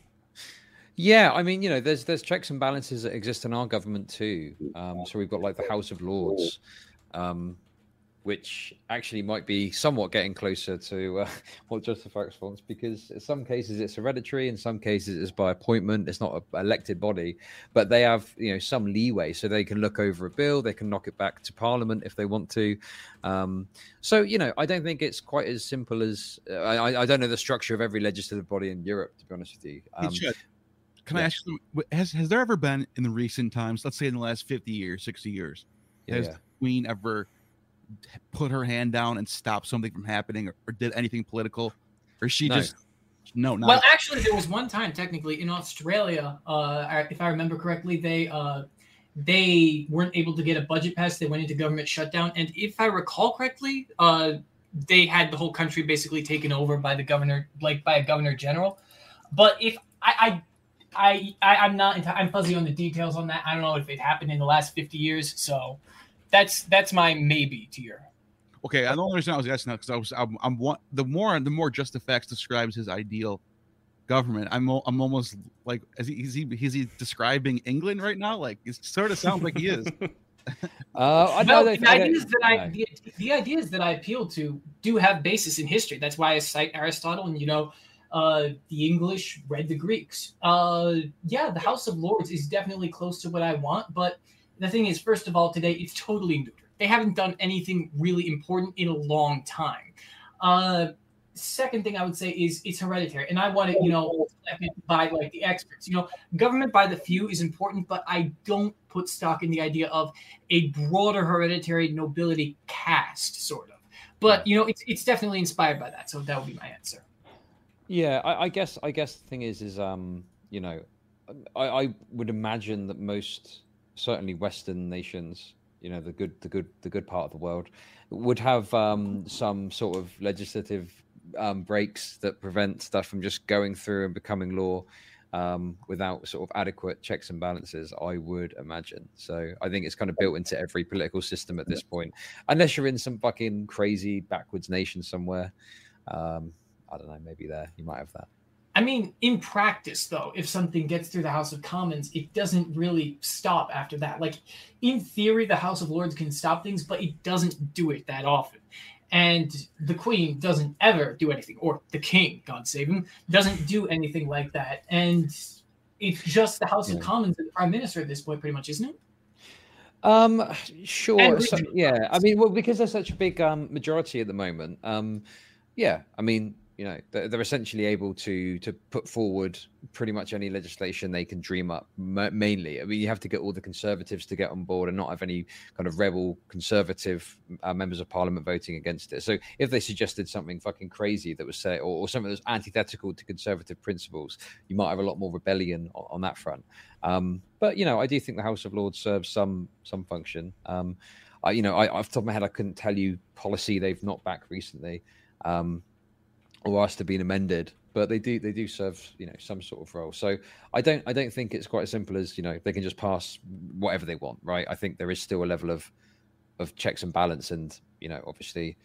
Yeah, I mean, you know, there's there's checks and balances that exist in our government too. Um, so we've got like the House of Lords, um, which actually might be somewhat getting closer to uh, what Just the wants, because in some cases it's hereditary, in some cases it's by appointment. It's not an elected body, but they have you know some leeway, so they can look over a bill, they can knock it back to Parliament if they want to. Um, so you know, I don't think it's quite as simple as uh, I, I, don't know the structure of every legislative body in Europe, to be honest with you. Um, can yeah. I ask you, has has there ever been in the recent times, let's say in the last fifty years, sixty years, yeah, has yeah. the Queen ever put her hand down and stop something from happening or, or did anything political? Or she no. just no not well actually there was one time technically in australia uh if i remember correctly they uh they weren't able to get a budget passed they went into government shutdown. And if i recall correctly uh they had the whole country basically taken over by the governor like by a governor general. But if i i i, I am not i'm fuzzy on the details on that. I don't know if it happened in the last 50 years so that's that's my maybe to your. Okay, I don't understand. I was asking that because I was I'm, I'm one, the more the more Just the Facts describes his ideal government. I'm I'm almost like is he is he is he describing England right now? Like it sort of sounds like he is. uh, I know the ideas that I the, the, ideas that I appeal to do have basis in history. That's why I cite Aristotle and you know uh, the English read the Greeks. Uh, yeah, the House of Lords is definitely close to what I want, but the thing is, first of all, today it's totally neuter. They haven't done anything really important in a long time. Uh, second thing I would say is it's hereditary, and I want to, you know, by like the experts. You know, government by the few is important, but I don't put stock in the idea of a broader hereditary nobility caste, sort of. But you know, it's it's definitely inspired by that, so that would be my answer. Yeah, I, I guess I guess the thing is is um you know I, I would imagine that most certainly Western nations, you know, the good, the good, the good part of the world, would have um, some sort of legislative um, breaks that prevent stuff from just going through and becoming law. um, without sort of adequate checks and balances, I would imagine. So I think it's kind of built into every political system at this point, unless you're in some fucking crazy backwards nation somewhere. Um, I don't know, maybe there you might have that. I mean, in practice, though, if something gets through the House of Commons, it doesn't really stop after that. Like, in theory, the House of Lords can stop things, but it doesn't do it that often. And the Queen doesn't ever do anything, or the King, God save him, doesn't do anything like that. And it's just the House yeah. of Commons and the Prime Minister at this point, pretty much, isn't it? Um, sure. So, yeah, I mean, well, because there's such a big um, majority at the moment. Um, yeah, I mean, you know they're, essentially able to to put forward pretty much any legislation they can dream up mainly. I mean you have to get all the conservatives to get on board and not have any kind of rebel conservative uh, members of parliament voting against it. So if they suggested something fucking crazy that was say or, or something that's antithetical to conservative principles you might have a lot more rebellion on, on that front. Um, but you know i do think the house of lords serves some some function. Um, I, you know I, off the top of my head i couldn't tell you policy they've not back recently. Um, or asked to be amended but they do they do serve you know some sort of role. So i don't i don't think it's quite as simple as you know they can just pass whatever they want right? I think there is still a level of of checks and balance and you know obviously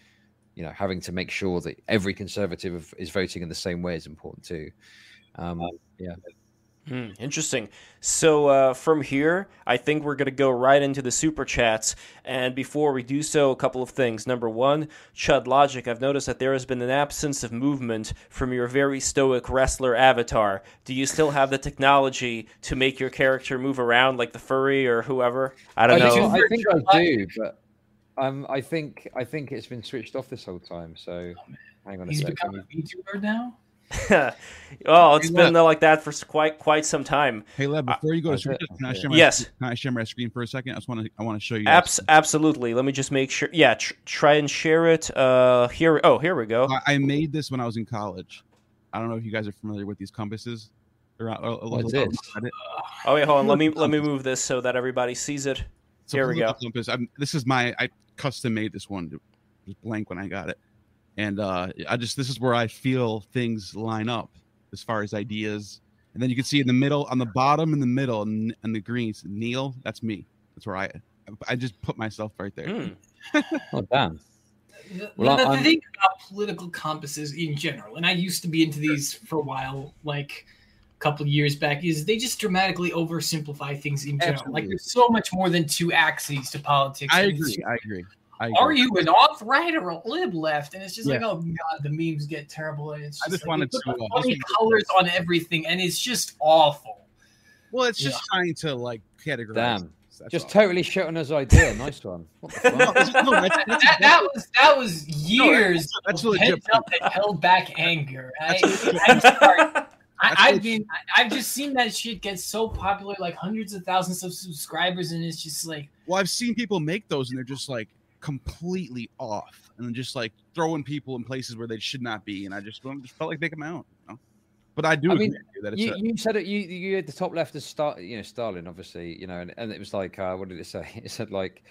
you know having to make sure that every conservative is voting in the same way is important too. Um yeah Hmm, interesting. So uh, from here, I think we're going to go right into the super chats. And before we do so, a couple of things. Number one, Chud Logic. I've noticed that there has been an absence of movement from your very stoic wrestler avatar. Do you still have the technology to make your character move around like the furry or whoever? I don't I know. I think I do, but um, I think I think it's been switched off this whole time. So oh, hang on a He's become a VTuber now. oh, it's hey, been like that for quite quite some time. Hey, Lev, before you go to can I share my yes? Can I share my screen for a second? I just want to I want to show you. Abs- absolutely. Let me just make sure. Yeah, tr- try and share it. Uh, here. Oh, here we go. I, I, made this when I was in college. I don't know if you guys are familiar with these compasses. What's this? Oh wait, hold on. Let me let me move this so that everybody sees it. So here we go. Compass. I'm, this is my I custom made this one. It was blank when I got it and uh, I just this is where I feel things line up as far as ideas. And then you can see in the middle, on the bottom, in the middle, and, and the greens, Neil. That's me. That's where I I just put myself right there. Mm. oh damn. Well, the, the thing about political compasses in general, and I used to be into these for a while, like a couple years back, is they just dramatically oversimplify things in general. Absolutely. Like there's so much more than two axes to politics. I agree. I agree are you an auth right or a lib left? And it's just yeah. like, oh god, the memes get terrible, and it's just, I just like, wanted to uh, funny colors on everything, and it's just awful. Well, it's just yeah. trying to like categorize. Damn. That's just all. totally shit on his idea. Nice one. that, that, was that was years. No, that's, that's heads up that held back anger. I, I'm sorry. I, have been I've just seen that shit get so popular, like hundreds of thousands of subscribers, and it's just like. Well, I've seen people make those, and they're just like, completely off and just like throwing people in places where they should not be. And I just, just felt like they come out. You know? But I do. I mean, you, you, said it. You you had the top left as Star, you know, Stalin, obviously, you know, and, and it was like, uh, what did it say? It said like,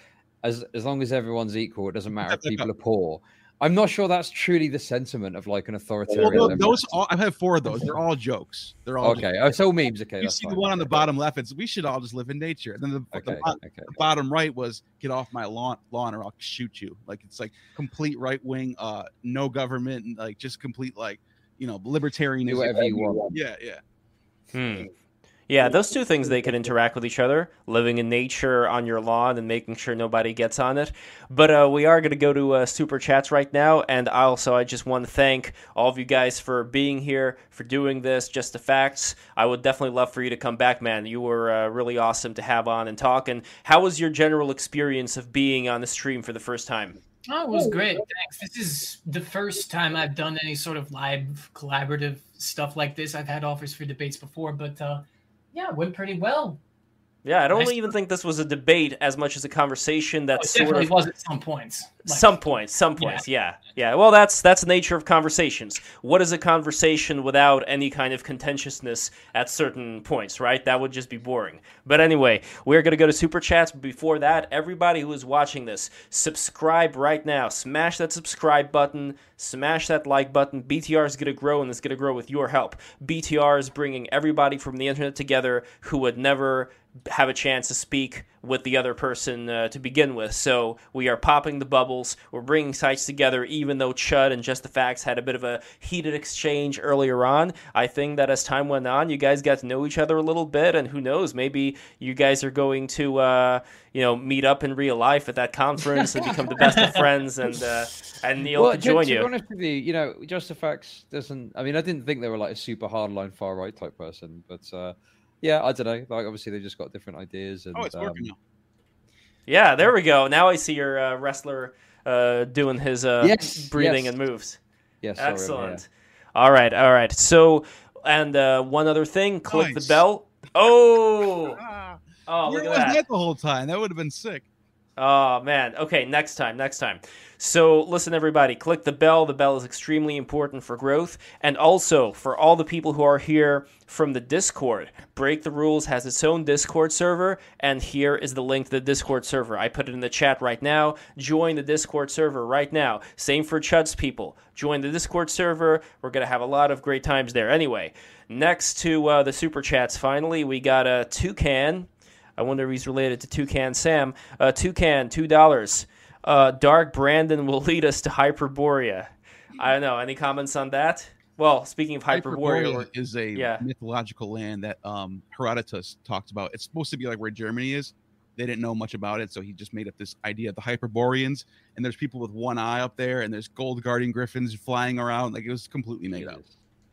as as long as everyone's equal, it doesn't matter if people are poor. I'm not sure that's truly the sentiment of like an authoritarian. Well, those all, I've had four of those. They're all jokes. They're all okay. Jokes. Oh, so memes. Okay, you see fine. the one on the bottom left. It's we should all just live in nature. And then the, okay, the, okay. the, bottom right was get off my lawn, lawn, or I'll shoot you. Like it's like complete right wing, uh, no government, and like just complete like you know libertarian. Do whatever you want. Yeah, yeah. Hmm. Yeah, those two things they can interact with each other, living in nature on your lawn and making sure nobody gets on it. But uh, we are going to go to uh, super chats right now, and also I just want to thank all of you guys for being here, for doing this. Just the facts. I would definitely love for you to come back, man. You were uh, really awesome to have on and talk. And how was your general experience of being on the stream for the first time? Oh, it was great. Thanks. This is the first time I've done any sort of live collaborative stuff like this. I've had offers for debates before, but uh, yeah, it went pretty well. Yeah, I don't nice. even think this was a debate as much as a conversation that oh, sort of was at some points. Like, some points, some points, yeah. yeah. Yeah. Well, that's that's the nature of conversations. What is a conversation without any kind of contentiousness at certain points, right? That would just be boring. But anyway, we're to go to super chats, before that, everybody who is watching this, subscribe right now. Smash that subscribe button smash that like button. BTR is to grow and it's to grow with your help. BTR is bringing everybody from the internet together who would never have a chance to speak with the other person uh, to begin with. So we are popping the bubbles. We're bringing sites together, even though Chud and Just the Facts had a bit of a heated exchange earlier on. I think that as time went on, you guys got to know each other a little bit, and who knows, maybe you guys are going to, uh, you know, meet up in real life at that conference and become the best of friends, and uh, and Neil well, could join to you. To be honest with you, you know, Just the Facts doesn't. I mean, I didn't think they were like a super hardline far right type person, but. Yeah, I don't know. Like obviously they've just got different ideas. And, oh, it's working um, now. Yeah, there we go. Now I see your uh, wrestler uh, doing his uh, yes, breathing yes. and moves. Yes, excellent. All right, all right. So, and uh, one other thing, click nice. the bell. Oh, oh, Where was that. that the whole time? That would have been sick. Oh man. Okay, next time, next time. So listen everybody, click the bell. The bell is extremely important for growth and also for all the people who are here from the Discord. Break the Rules has its own Discord server and here is the link to the Discord server. I put it in the chat right now. Join the Discord server right now. Same for Chud's people. Join the Discord server. We're going to have a lot of great times there. Anyway, next to uh, the super chats finally, we got a toucan I wonder if he's related to Toucan Sam. Uh, Toucan, two dollars. Uh, Dark Brandon will lead us to Hyperborea. I don't know. Any comments on that? Well, speaking of Hyperborea, Hyperborea is a yeah. mythological land that um, Herodotus talks about. It's supposed to be like where Germany is. They didn't know much about it, so he just made up this idea of the Hyperboreans. And there's people with one eye up there, and there's gold guarding griffins flying around. Like it was completely made up.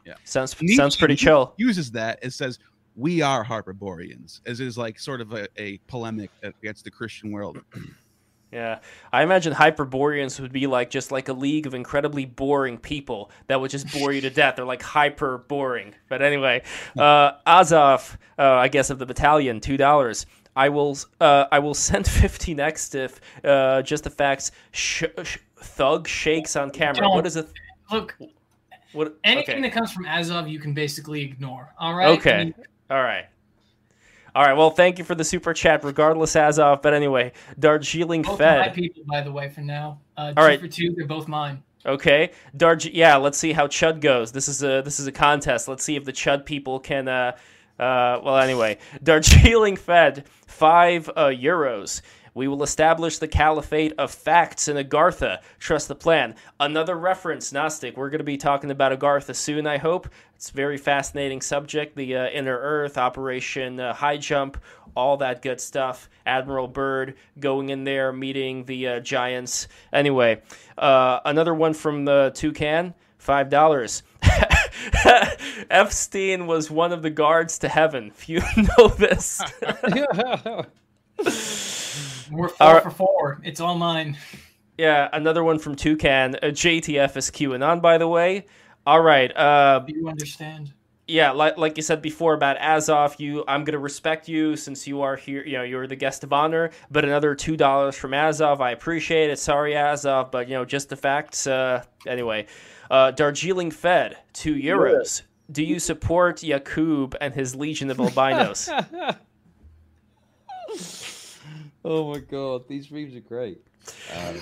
Yeah, sounds sounds pretty chill. Uses that it says we are Hyperboreans, as is like sort of a, a polemic against the Christian world. Yeah, I imagine Hyperboreans would be like just like a league of incredibly boring people that would just bore you to death. They're like hyper boring. But anyway, uh, Azov, uh, I guess of the battalion, two dollars. I will, uh, I will send fifty next if uh, just the facts. Sh- sh- thug shakes on camera. Don't. What is it? Look, what? Anything okay. that comes from Azov, you can basically ignore. All right. Okay. I mean, all right. All right. Well, thank you for the super chat, regardless as of. But anyway, Darjeeling both Fed. my people, by the way, for now. Uh, All right. for two, they're both mine. Okay, Darj. Yeah, let's see how Chud goes. This is a this is a contest. Let's see if the Chud people can. Uh, uh, well, anyway, Darjeeling Fed five uh, euros. We will establish the caliphate of facts in Agartha. Trust the plan. Another reference, Gnostic. We're going to be talking about Agartha soon, I hope. It's a very fascinating subject. The uh, Inner Earth, Operation uh, High Jump, all that good stuff. Admiral Byrd going in there, meeting the uh, giants. Anyway, uh, another one from the Toucan. Five dollars. Epstein was one of the guards to heaven. If you know this. We're four right. for four. It's all mine. Yeah, another one from Toucan. Uh, JTF is QAnon, by the way. All right. Uh, Do you understand? Yeah, like, like you said before about Azov, you I'm gonna respect you since you are here. You know, you're the guest of honor. But another two dollars from Azov, I appreciate it. Sorry, Azov, but you know, just the facts. Uh, anyway, uh, Darjeeling Fed, two euros. Yeah. Do you support Yakub and his Legion of Albinos? Oh my god, these memes are great. Um,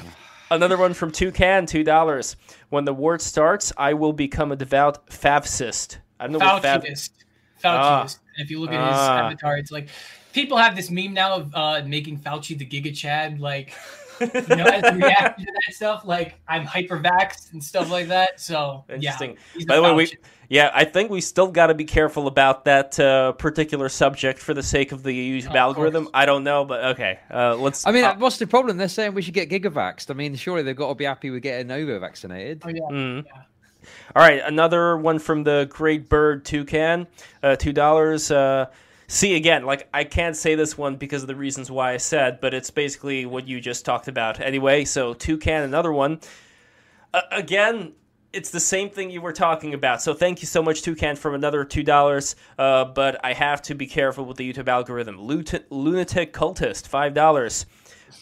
Another one from Toucan, two dollars. When the war starts, I will become a devout Favcist. I don't know what Fav. Fauciist. Ah. If you look at his ah. avatar, it's like people have this meme now of uh, making Fauci the Giga Chad, like you know, as a reaction to that stuff. Like I'm hyper vaxxed and stuff like that. So interesting. Yeah, By the way, we yeah, I think we still got to be careful about that uh, particular subject for the sake of the YouTube oh, algorithm. I don't know, but okay, uh, let's. I mean, uh, what's the problem? They're saying we should get gigavaxed. I mean, surely they've got to be happy with getting over vaccinated. Oh, yeah. Mm. yeah. All right, another one from the Great Bird Toucan, uh, two dollars. Uh, see again, like I can't say this one because of the reasons why I said, but it's basically what you just talked about anyway. So Toucan, another one. Uh, again, it's the same thing you were talking about. So thank you so much, Toucan, for another two dollars. Uh, but I have to be careful with the YouTube algorithm. Lut- lunatic cultist, five dollars.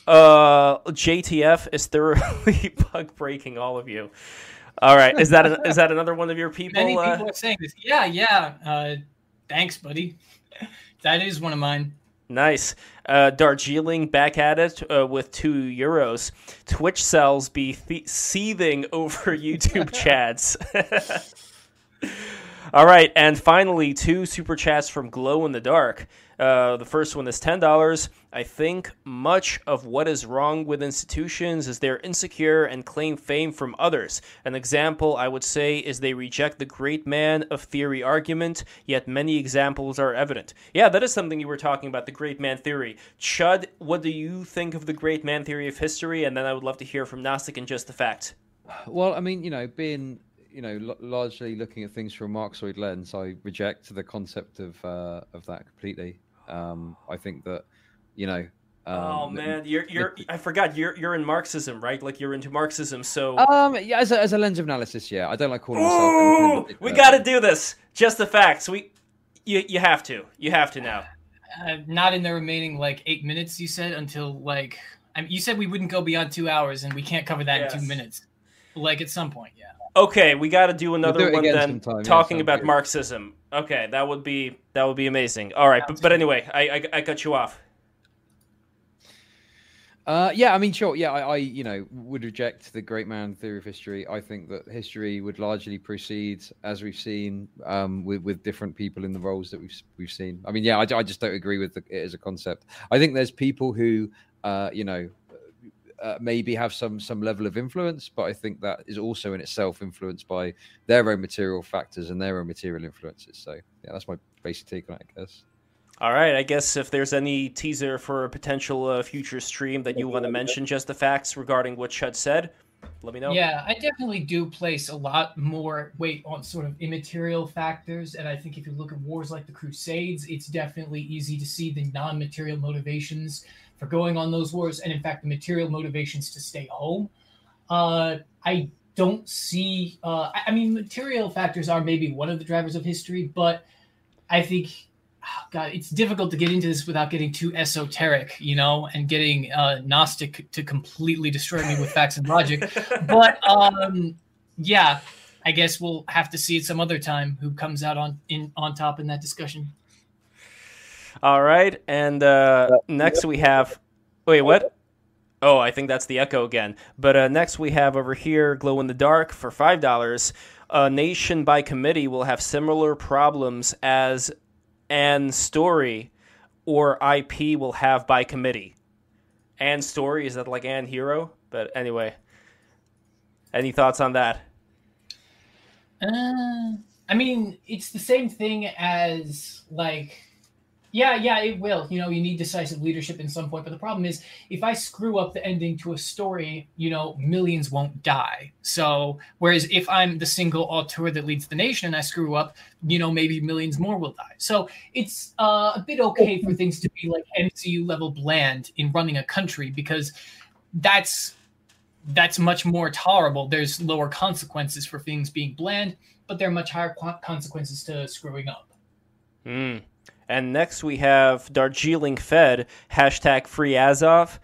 Uh, JTF is thoroughly bug breaking all of you. All right, is that is that another one of your people? Many uh, people are saying this. Yeah, yeah. Uh, thanks, buddy. That is one of mine. Nice. Uh, Darjeeling back at it uh, with two euros. Twitch cells be th- seething over YouTube chats. All right, and finally, two super chats from Glow in the Dark. Uh, the first one is $10. I think much of what is wrong with institutions is they're insecure and claim fame from others. An example I would say is they reject the great man of theory argument, yet many examples are evident. Yeah, that is something you were talking about, the great man theory. Chud, what do you think of the great man theory of history? And then I would love to hear from Gnostic and just the fact. Well, I mean, you know, being you know, l- largely looking at things from a Marxoid lens, I reject the concept of uh, of that completely. Um, I think that, you know. Um, oh man, you're you're. I forgot you're you're in Marxism, right? Like you're into Marxism. So um, yeah, as a, as a lens of analysis, yeah, I don't like calling Ooh, myself. we got to do this. Just the facts. We, you you have to. You have to now. Uh, not in the remaining like eight minutes. You said until like I mean, you said we wouldn't go beyond two hours, and we can't cover that yes. in two minutes. Like at some point, yeah. Okay, we got to do another we'll do one then, sometime. talking yeah, about good. Marxism. Okay, that would be that would be amazing. All right, but, but anyway, I, I, I cut you off. Uh, yeah, I mean, sure. Yeah, I, I, you know, would reject the great man theory of history. I think that history would largely proceed as we've seen um, with with different people in the roles that we've we've seen. I mean, yeah, I, I just don't agree with the, it as a concept. I think there's people who, uh, you know, uh, maybe have some some level of influence, but I think that is also in itself influenced by their own material factors and their own material influences. So yeah, that's my basic take on it, I guess. All right, I guess if there's any teaser for a potential uh, future stream that you want to mention, just the facts regarding what Chud said, let me know. Yeah, I definitely do place a lot more weight on sort of immaterial factors. And I think if you look at wars like the Crusades, it's definitely easy to see the non material motivations for going on those wars, and in fact, the material motivations to stay home. Uh, I don't see. Uh, I mean, material factors are maybe one of the drivers of history, but I think, oh God, it's difficult to get into this without getting too esoteric, you know, and getting uh, Gnostic to completely destroy me with facts and logic. But um, yeah, I guess we'll have to see it some other time. Who comes out on in on top in that discussion? All right, and uh, next we have. Wait, what? Oh, I think that's the echo again. But uh, next we have over here Glow in the Dark for five dollars. A nation by committee will have similar problems as an story or IP will have by committee. And story is that like an hero? But anyway, any thoughts on that? Uh, I mean, it's the same thing as like yeah, yeah, it will. You know, you need decisive leadership in some point. But the problem is, if I screw up the ending to a story, you know, millions won't die. So, whereas if I'm the single auteur that leads the nation and I screw up, you know, maybe millions more will die. So it's uh, a bit okay for things to be like MCU level bland in running a country because that's that's much more tolerable. There's lower consequences for things being bland, but there are much higher consequences to screwing up. Hmm. And next we have Darjeeling Fed, hashtag free Azov.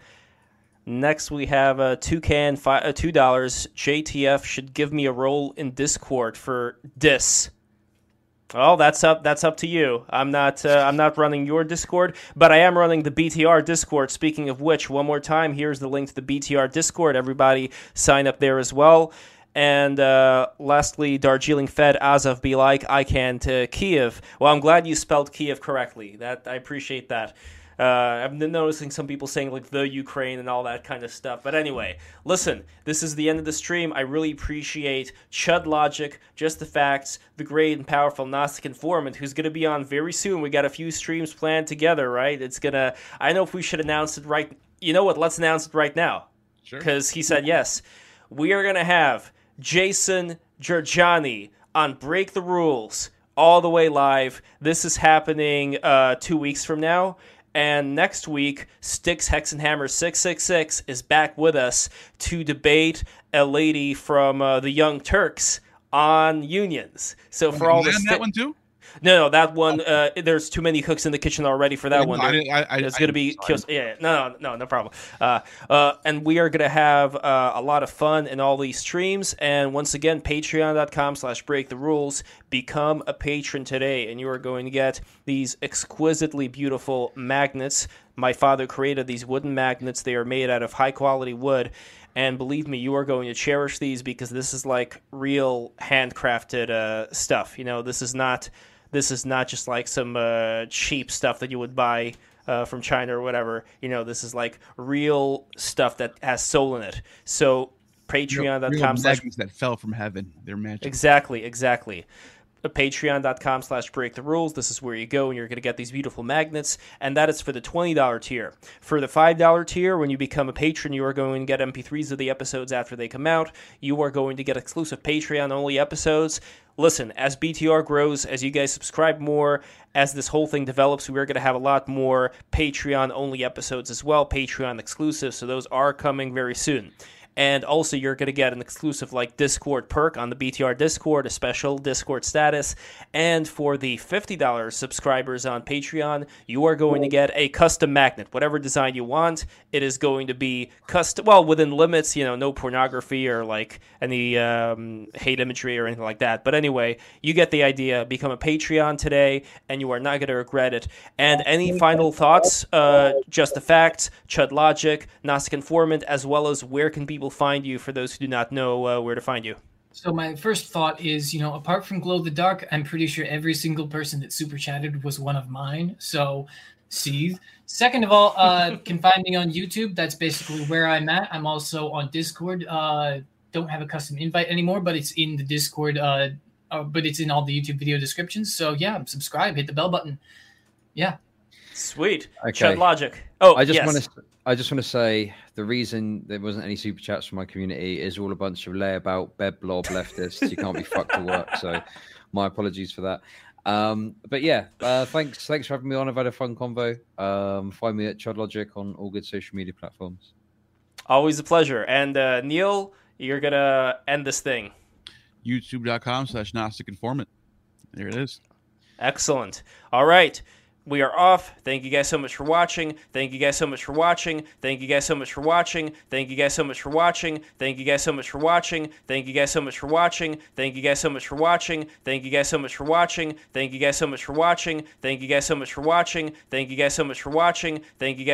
Next we have a toucan, five, uh, two dollars. JTF should give me a role in Discord for dis. Well, that's up. That's up to you. I'm not. Uh, I'm not running your Discord, but I am running the BTR Discord. Speaking of which, one more time, here's the link to the BTR Discord. Everybody sign up there as well. And uh, lastly, Darjeeling Fed Azov be like I can to Kiev. Well, I'm glad you spelled Kiev correctly. That I appreciate that. Uh, I've been noticing some people saying like the Ukraine and all that kind of stuff. But anyway, listen, this is the end of the stream. I really appreciate Chud Logic, Just the Facts, the great and powerful Gnostic Informant, who's going to be on very soon. We got a few streams planned together, right? It's gonna. I know if we should announce it right. You know what? Let's announce it right now. Sure. Because he said yes. We are gonna have Jason Jorjani on Break the Rules all the way live. This is happening uh, two weeks from now. And next week, Styx Hexenhammer 666 is back with us to debate a lady from uh, the Young Turks on unions. So for all the sti- that one too. No, no, that one. Uh, there's too many cooks in the kitchen already for that Yeah, one. I I- I- it's I gonna be kills- yeah, no, no, no, no problem. Uh, uh, and we are gonna have uh, a lot of fun in all these streams. And once again, Patreon.com/slash Break the Rules. Become a patron today, and you are going to get these exquisitely beautiful magnets. My father created these wooden magnets. They are made out of high quality wood. And believe me, you are going to cherish these because this is like real handcrafted uh, stuff. You know, this is not this is not just like some uh, cheap stuff that you would buy uh, from China or whatever. You know, this is like real stuff that has soul in it. So patreon.com slash magnets that fell from heaven. They're magic. Exactly, exactly. Uh, Patreon.com slash break the rules. This is where you go and you're going to get these beautiful magnets. And that is for the $20 tier. For the $5 tier, when you become a patron, you are going to get MP3s of the episodes after they come out. You are going to get exclusive Patreon only episodes. Listen, as BTR grows, as you guys subscribe more, as this whole thing develops, we're going to have a lot more Patreon only episodes as well, Patreon exclusive. So those are coming very soon. And also, you're going to get an exclusive like Discord perk on the BTR Discord, a special Discord status. And for the $50 subscribers on Patreon, you are going to get a custom magnet, whatever design you want. It is going to be custom, well, within limits, you know, no pornography or like any um, hate imagery or anything like that. But anyway, you get the idea. Become a Patreon today, and you are not going to regret it. And any final thoughts? Uh, just the facts, Chud Logic, Gnostic Informant, as well as where can people find you for those who do not know uh, where to find you? So my first thought is, you know, apart from Glow the Dark, I'm pretty sure every single person that super chatted was one of mine. So seethe. Second of all, uh, can find me on YouTube. That's basically where I'm at. I'm also on Discord. Uh, don't have a custom invite anymore, but it's in the Discord. Uh, uh, but it's in all the YouTube video descriptions. So yeah, subscribe, hit the bell button. Yeah. Sweet. Okay. Chud Logic. Oh, I just yes. want to. I just want to say the reason there wasn't any super chats from my community is all a bunch of layabout, bed blob leftists. you can't be fucked to work. So, my apologies for that. Um, but yeah, uh, thanks. Thanks for having me on. I've had a fun convo. Um, find me at Chud Logic on all good social media platforms. Always a pleasure. And uh, Neil, you're going to end this thing. YouTube.com slash Gnostic Informant. There it is. Excellent. All right. We are off. Thank you guys so much for watching. Thank you guys so much for watching. Thank you guys so much for watching. Thank you guys so much for watching. Thank you guys so much for watching. Thank you guys so much for watching. Thank you guys so much for watching. Thank you guys so much for watching. Thank you guys so much for watching. Thank you guys so much for watching. Thank you guys so much for watching. Thank you guys